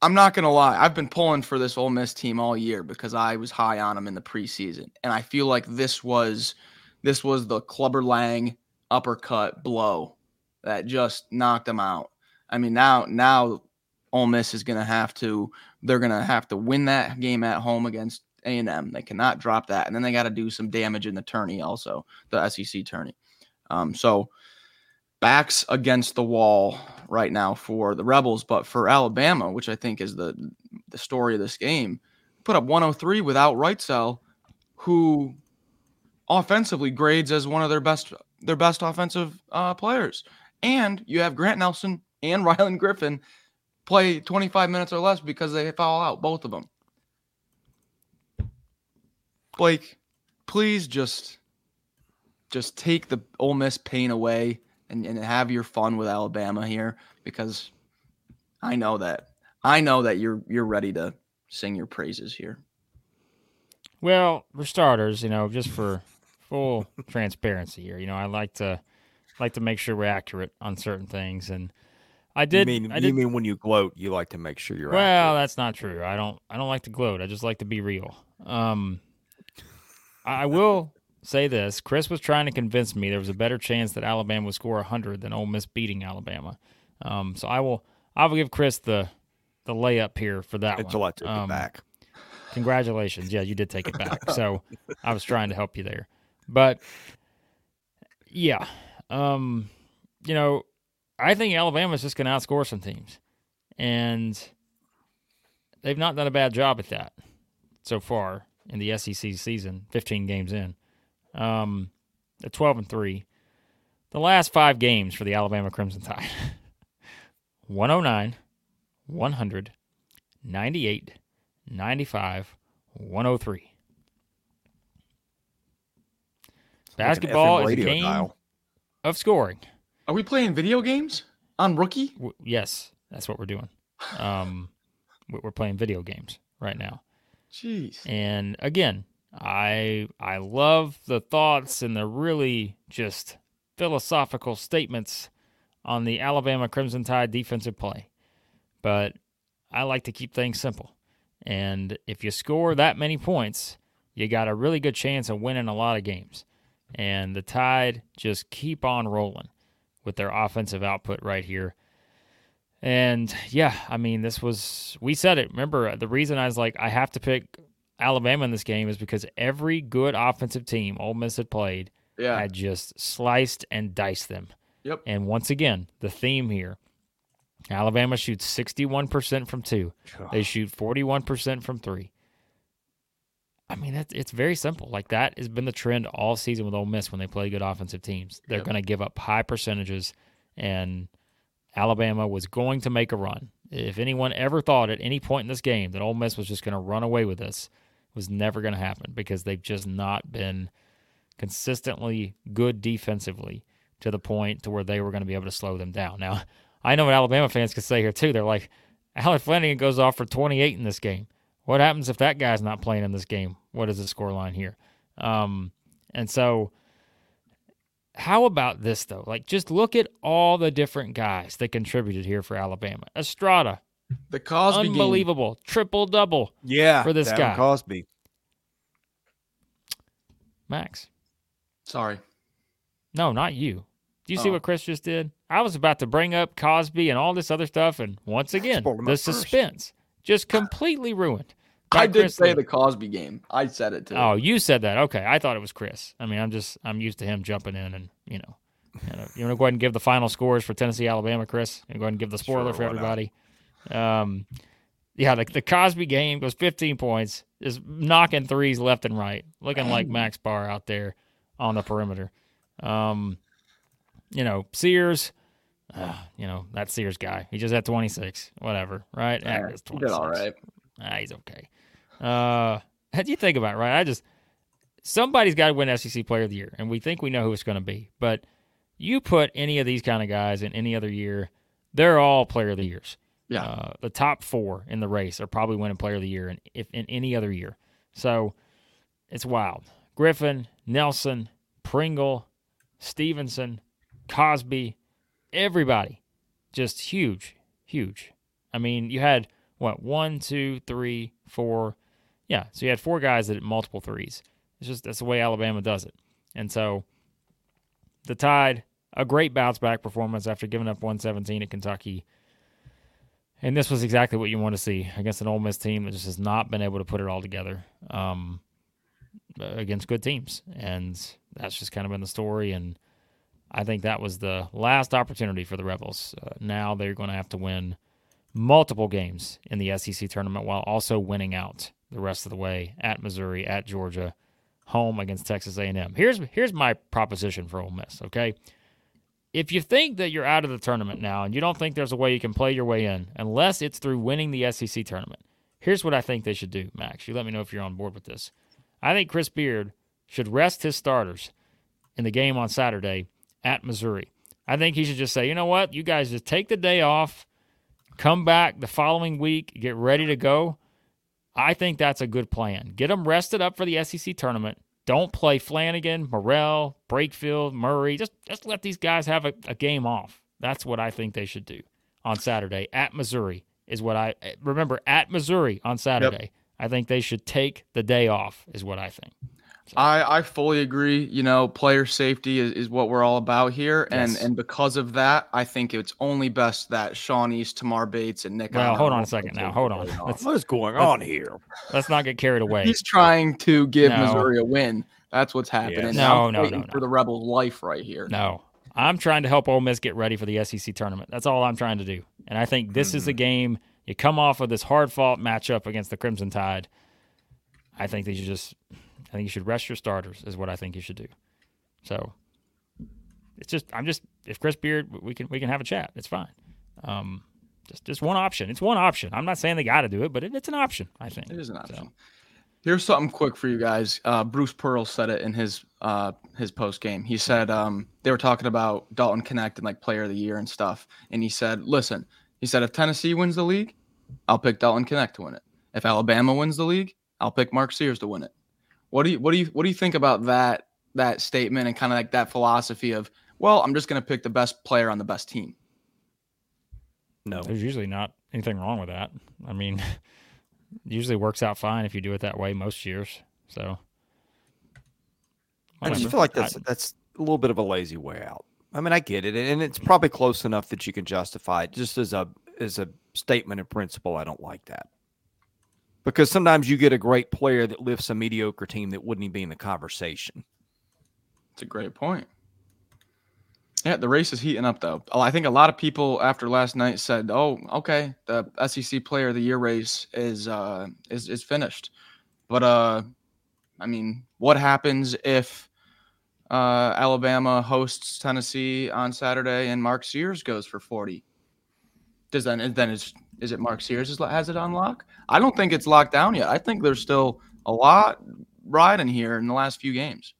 I'm not gonna lie. I've been pulling for this Ole Miss team all year because I was high on them in the preseason, and I feel like this was this was the Clubber Lang uppercut blow that just knocked them out. I mean, now now Ole Miss is gonna have to they're gonna have to win that game at home against A and M. They cannot drop that, and then they got to do some damage in the tourney also, the SEC tourney. Um, so backs against the wall right now for the Rebels, but for Alabama, which I think is the the story of this game, put up 103 without Wrightsell, who offensively grades as one of their best their best offensive uh, players. And you have Grant Nelson and Rylan Griffin play 25 minutes or less because they foul out both of them. Blake, please just just take the Ole Miss pain away and, and have your fun with Alabama here because I know that I know that you're you're ready to sing your praises here. Well, for starters, you know, just for full transparency here, you know, I like to like to make sure we're accurate on certain things, and I did. you mean I you mean when you gloat, you like to make sure you're well, accurate. that's not true. I don't. I don't like to gloat. I just like to be real. Um, I I will say this: Chris was trying to convince me there was a better chance that Alabama would score hundred than Ole Miss beating Alabama. Um, so I will. I will give Chris the the layup here for that until I one. took it Um, back. Congratulations. Yeah, you did take it back. So I was trying to help you there. But yeah, um, you know, I think Alabama's just going to outscore some teams. And they've not done a bad job at that so far in the SEC season, 15 games in. Um, They're 12 and 3. The last five games for the Alabama Crimson Tide 109, 100, 98, 95, 103. Basketball is a game dial. of scoring. Are we playing video games on rookie? W- yes, that's what we're doing. Um, we're playing video games right now. Jeez. And again, I I love the thoughts and the really just philosophical statements on the Alabama Crimson Tide defensive play. But I like to keep things simple. And if you score that many points, you got a really good chance of winning a lot of games. And the Tide just keep on rolling with their offensive output right here. And yeah, I mean, this was, we said it. Remember, the reason I was like, I have to pick Alabama in this game is because every good offensive team Ole Miss had played yeah. had just sliced and diced them. Yep. And once again, the theme here Alabama shoots 61% from two, they shoot 41% from three. I mean, that's, it's very simple. Like that has been the trend all season with Ole Miss when they play good offensive teams. They're yep. going to give up high percentages, and Alabama was going to make a run. If anyone ever thought at any point in this game that Ole Miss was just going to run away with this, was never going to happen because they've just not been consistently good defensively to the point to where they were going to be able to slow them down. Now, I know what Alabama fans could say here too. They're like, Allen Flanigan goes off for 28 in this game. What happens if that guy's not playing in this game? What is the score line here? Um, and so, how about this though? Like, just look at all the different guys that contributed here for Alabama. Estrada, the Cosby, unbelievable triple double. Yeah, for this guy, Cosby. Max, sorry, no, not you. Do you oh. see what Chris just did? I was about to bring up Cosby and all this other stuff, and once again, the suspense just completely ruined. I did Chris say Lee. the Cosby game. I said it too. Oh, you said that. Okay, I thought it was Chris. I mean, I'm just I'm used to him jumping in and you know, you, know, you want to go ahead and give the final scores for Tennessee Alabama, Chris, and go ahead and give the spoiler sure, for everybody. Um, yeah, the, the Cosby game goes 15 points, is knocking threes left and right, looking like Max Barr out there on the perimeter. Um, you know, Sears, uh, you know, that Sears guy. He just had 26, whatever, right? Yeah, ah, he did all right. Ah, he's okay. Uh, how do you think about it, right? I just somebody's got to win SEC Player of the Year, and we think we know who it's going to be. But you put any of these kind of guys in any other year, they're all Player of the Years. Yeah, uh, the top four in the race are probably winning Player of the Year, in, if in any other year. So it's wild. Griffin, Nelson, Pringle, Stevenson, Cosby, everybody, just huge, huge. I mean, you had what one, two, three, four, yeah. So you had four guys that hit multiple threes. It's just that's the way Alabama does it. And so the Tide, a great bounce back performance after giving up 117 at Kentucky. And this was exactly what you want to see against an Ole Miss team that just has not been able to put it all together um, against good teams. And that's just kind of been the story. And I think that was the last opportunity for the Rebels. Uh, now they're going to have to win multiple games in the SEC tournament while also winning out the rest of the way at Missouri, at Georgia, home against Texas A&M. Here's here's my proposition for Ole Miss. Okay, if you think that you're out of the tournament now and you don't think there's a way you can play your way in unless it's through winning the SEC tournament, here's what I think they should do. Max, you let me know if you're on board with this. I think Chris Beard should rest his starters in the game on Saturday at Missouri. I think he should just say, you know what, you guys just take the day off, come back the following week, get ready to go. I think that's a good plan. Get them rested up for the SEC tournament. Don't play Flanigan, Murrell, Brakefield, Murray. Just just let these guys have a, a game off. That's what I think they should do on Saturday at Missouri. Is what I remember at Missouri on Saturday. Yep. I think they should take the day off. Is what I think. I, I fully agree. You know, player safety is, is what we're all about here, and yes. and because of that, I think it's only best that Sean East, Tamar Bates, and Nick. Well, hold on a second now. Hold on. Let's, what is going on here? Let's not get carried away. He's trying to give no. Missouri a win. That's what's happening. Yes. No, no, no, no, For the Rebels' life right here. No, I'm trying to help Ole Miss get ready for the SEC tournament. That's all I'm trying to do. And I think this mm-hmm. is a game you come off of this hard fought matchup against the Crimson Tide. I think they should just I think you should rest your starters, is what I think you should do. So it's just I'm just if Chris Beard we can we can have a chat. It's fine. Um, just just one option. It's one option. I'm not saying they got to do it, but it, it's an option. I think It is an option. So, Here's something quick for you guys. Uh, Bruce Pearl said it in his uh, his post game. He said um, they were talking about Dalton Knecht and like Player of the Year and stuff, and he said, "Listen, he said if Tennessee wins the league, I'll pick Dalton Knecht to win it. If Alabama wins the league, I'll pick Mark Sears to win it." What do you what do you what do you think about that that statement and kind of like that philosophy of well, I'm just going to pick the best player on the best team. No. there's usually not anything wrong with that. I mean, usually works out fine if you do it that way most years. So I just feel like that's I- that's a little bit of a lazy way out. I mean, I get it, and it's probably close enough that you can justify it. Just as a as a statement of principle, I don't like that because sometimes you get a great player that lifts a mediocre team that wouldn't even be in the conversation. It's a great point. Yeah, the race is heating up though. I think a lot of people after last night said, "Oh, okay, the SEC Player of the Year race is uh is is finished." But uh I mean, what happens if uh Alabama hosts Tennessee on Saturday and Mark Sears goes for 40? Does then then is is it Mark Sears has it on lock? I don't think it's locked down yet. I think there's still a lot riding here in the last few games.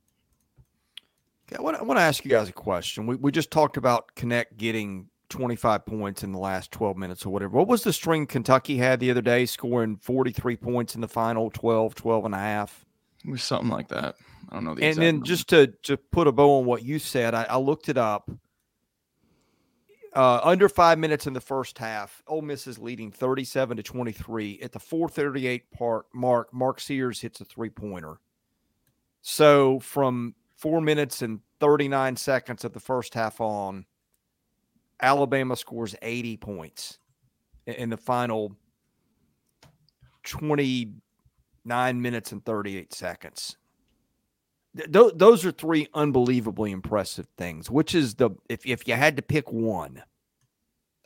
Okay, I want, to ask you guys a question. We, we just talked about Knecht getting 25 points in the last 12 minutes or whatever. What was the string Kentucky had the other day, scoring 43 points in the final 12, 12 and a half? It was something like that. I don't know the And then number. just to, to put a bow on what you said, I, I looked it up. Uh, under five minutes in the first half, Ole Miss is leading 37 to 23. At the 438 part mark, Mark Sears hits a three pointer. So from four minutes and 39 seconds of the first half on, Alabama scores 80 points in- the final 29 minutes and 38 seconds. Th- those are three unbelievably impressive things. Which is the if if you had to pick one,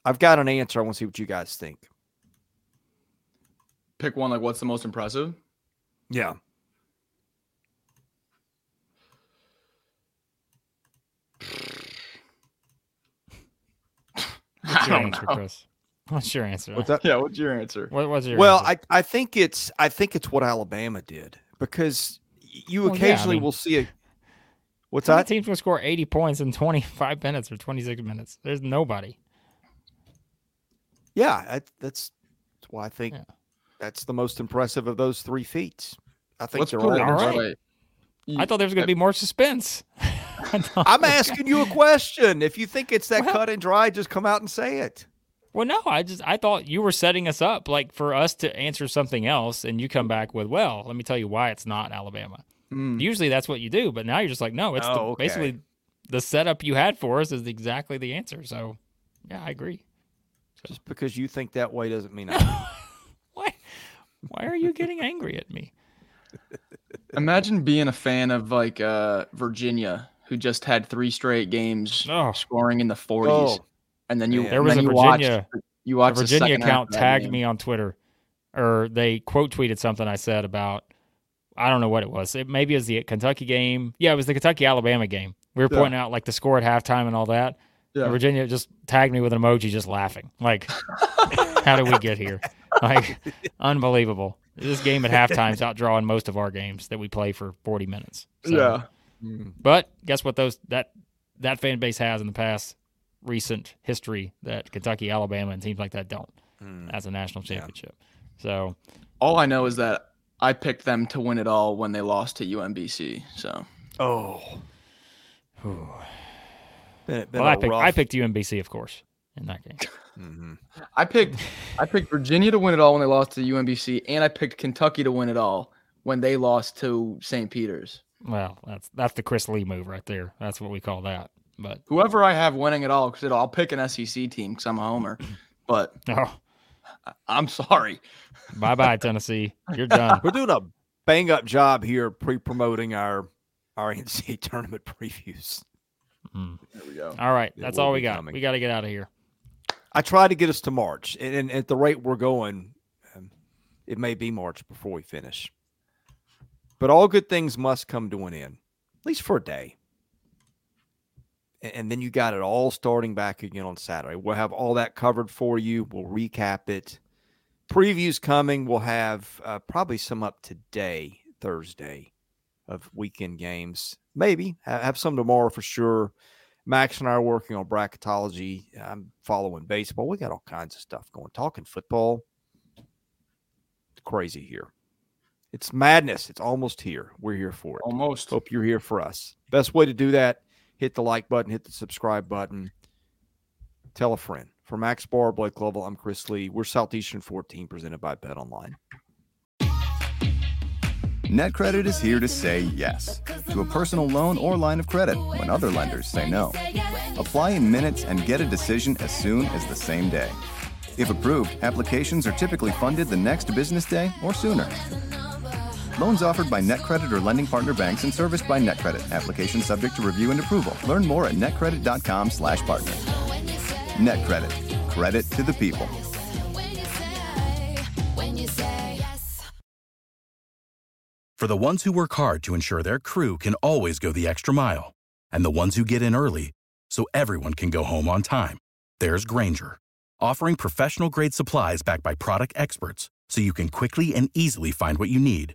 I've got an answer. I want to see what you guys think. pick one. Like, what's the most impressive? Yeah, What's I your don't answer, know. Chris? What's your answer? what's that? Yeah, what's your answer? What was your Well, answer? I I think it's I think it's what Alabama did because y- you Well, yeah, I occasionally mean- will see a. What's that? teams will score 80 points in 25 minutes or 26 minutes? There's nobody. Yeah, that, that's that's why I think Yeah. that's the most impressive of those three feats. I think Let's they're put all. it all this right. way. I thought there was going to be more suspense. I thought- I'm asking you a question. If you think it's that Well- cut and dry, just come out and say it. Well, no, I just I thought you were setting us up like for us to answer something else, and you come back with, "Well, let me tell you why it's not Alabama." Mm. Usually that's what you do, but now you're just like, "No, it's the, Oh, okay. basically the setup you had for us is exactly the answer." So, yeah, I agree. Just because you think that way doesn't mean I. Why? Why are you getting angry at me? Imagine being a fan of like uh, Virginia, who just had three straight games Oh. scoring in the 40s, Oh, and then you man. There was a you watched- Virginia- you watched the Virginia second account tagged game. me on Twitter, or they quote tweeted something I said about. I don't know what it was. It maybe it was the Kentucky game. Yeah, it was the Kentucky Alabama game. We were Yeah. pointing out like the score at halftime and all that. Yeah. And Virginia just tagged me with an emoji, just laughing. Like, how did we get here? Like, unbelievable. This game at halftime is outdrawing most of our games that we play for 40 minutes. So- Yeah, hmm. But guess what? Those that that fan base has in the past recent history that Kentucky, Alabama, and teams like that don't as a national championship. So all I know is that I picked them to win it all when they lost to UMBC. So Oh. Been, been well, I a picked rough- I picked UMBC, of course, in that game. Mhm. I picked I picked Virginia to win it all when they lost to UMBC, and I picked Kentucky to win it all when they lost to St. Peter's. Well, that's that's the Chris Lee move right there. That's what we call that. But Whoever I have winning it all, because I'll pick an SEC team because I'm a homer. But oh, I'm sorry. bye bye Tennessee, you're done. We're doing a bang up job here pre promoting our our NCAA tournament previews. Mm. There we go. All right, It that's all we got. coming. We got to get out of here. I tried to get us to March, and, and at the rate we're going, um, it may be March before we finish. But all good things must come to an end, at least for a day. And, then you got it all starting back again on Saturday. We'll have all that covered for you. We'll recap it. Previews coming. We'll have uh, probably some up today, Thursday, of weekend games. Maybe have some tomorrow for sure. Max and I are working on bracketology. I'm following baseball. We got all kinds of stuff going. Talking football. It's crazy here. It's madness. It's almost here. We're here for it. Almost. Hope you're here for us. Best way to do that, hit the like button, hit the subscribe button. Tell a friend. For Max Barr, Blake Lovell, I'm Chris Lee. We're Southeastern 14 presented by Bet Online. NetCredit is here to say yes to a personal loan or line of credit when other lenders say no. Apply in minutes and get a decision as soon as the same day. If approved, applications are typically funded the next business day or sooner. Loans offered by NetCredit or lending partner banks and serviced by NetCredit. Application subject to review and approval. Learn more at netcredit.com/partner. NetCredit. Credit to the people. For the ones who work hard to ensure their crew can always go the extra mile, and the ones who get in early so everyone can go home on time, there's Grainger, offering professional grade supplies backed by product experts so you can quickly and easily find what you need.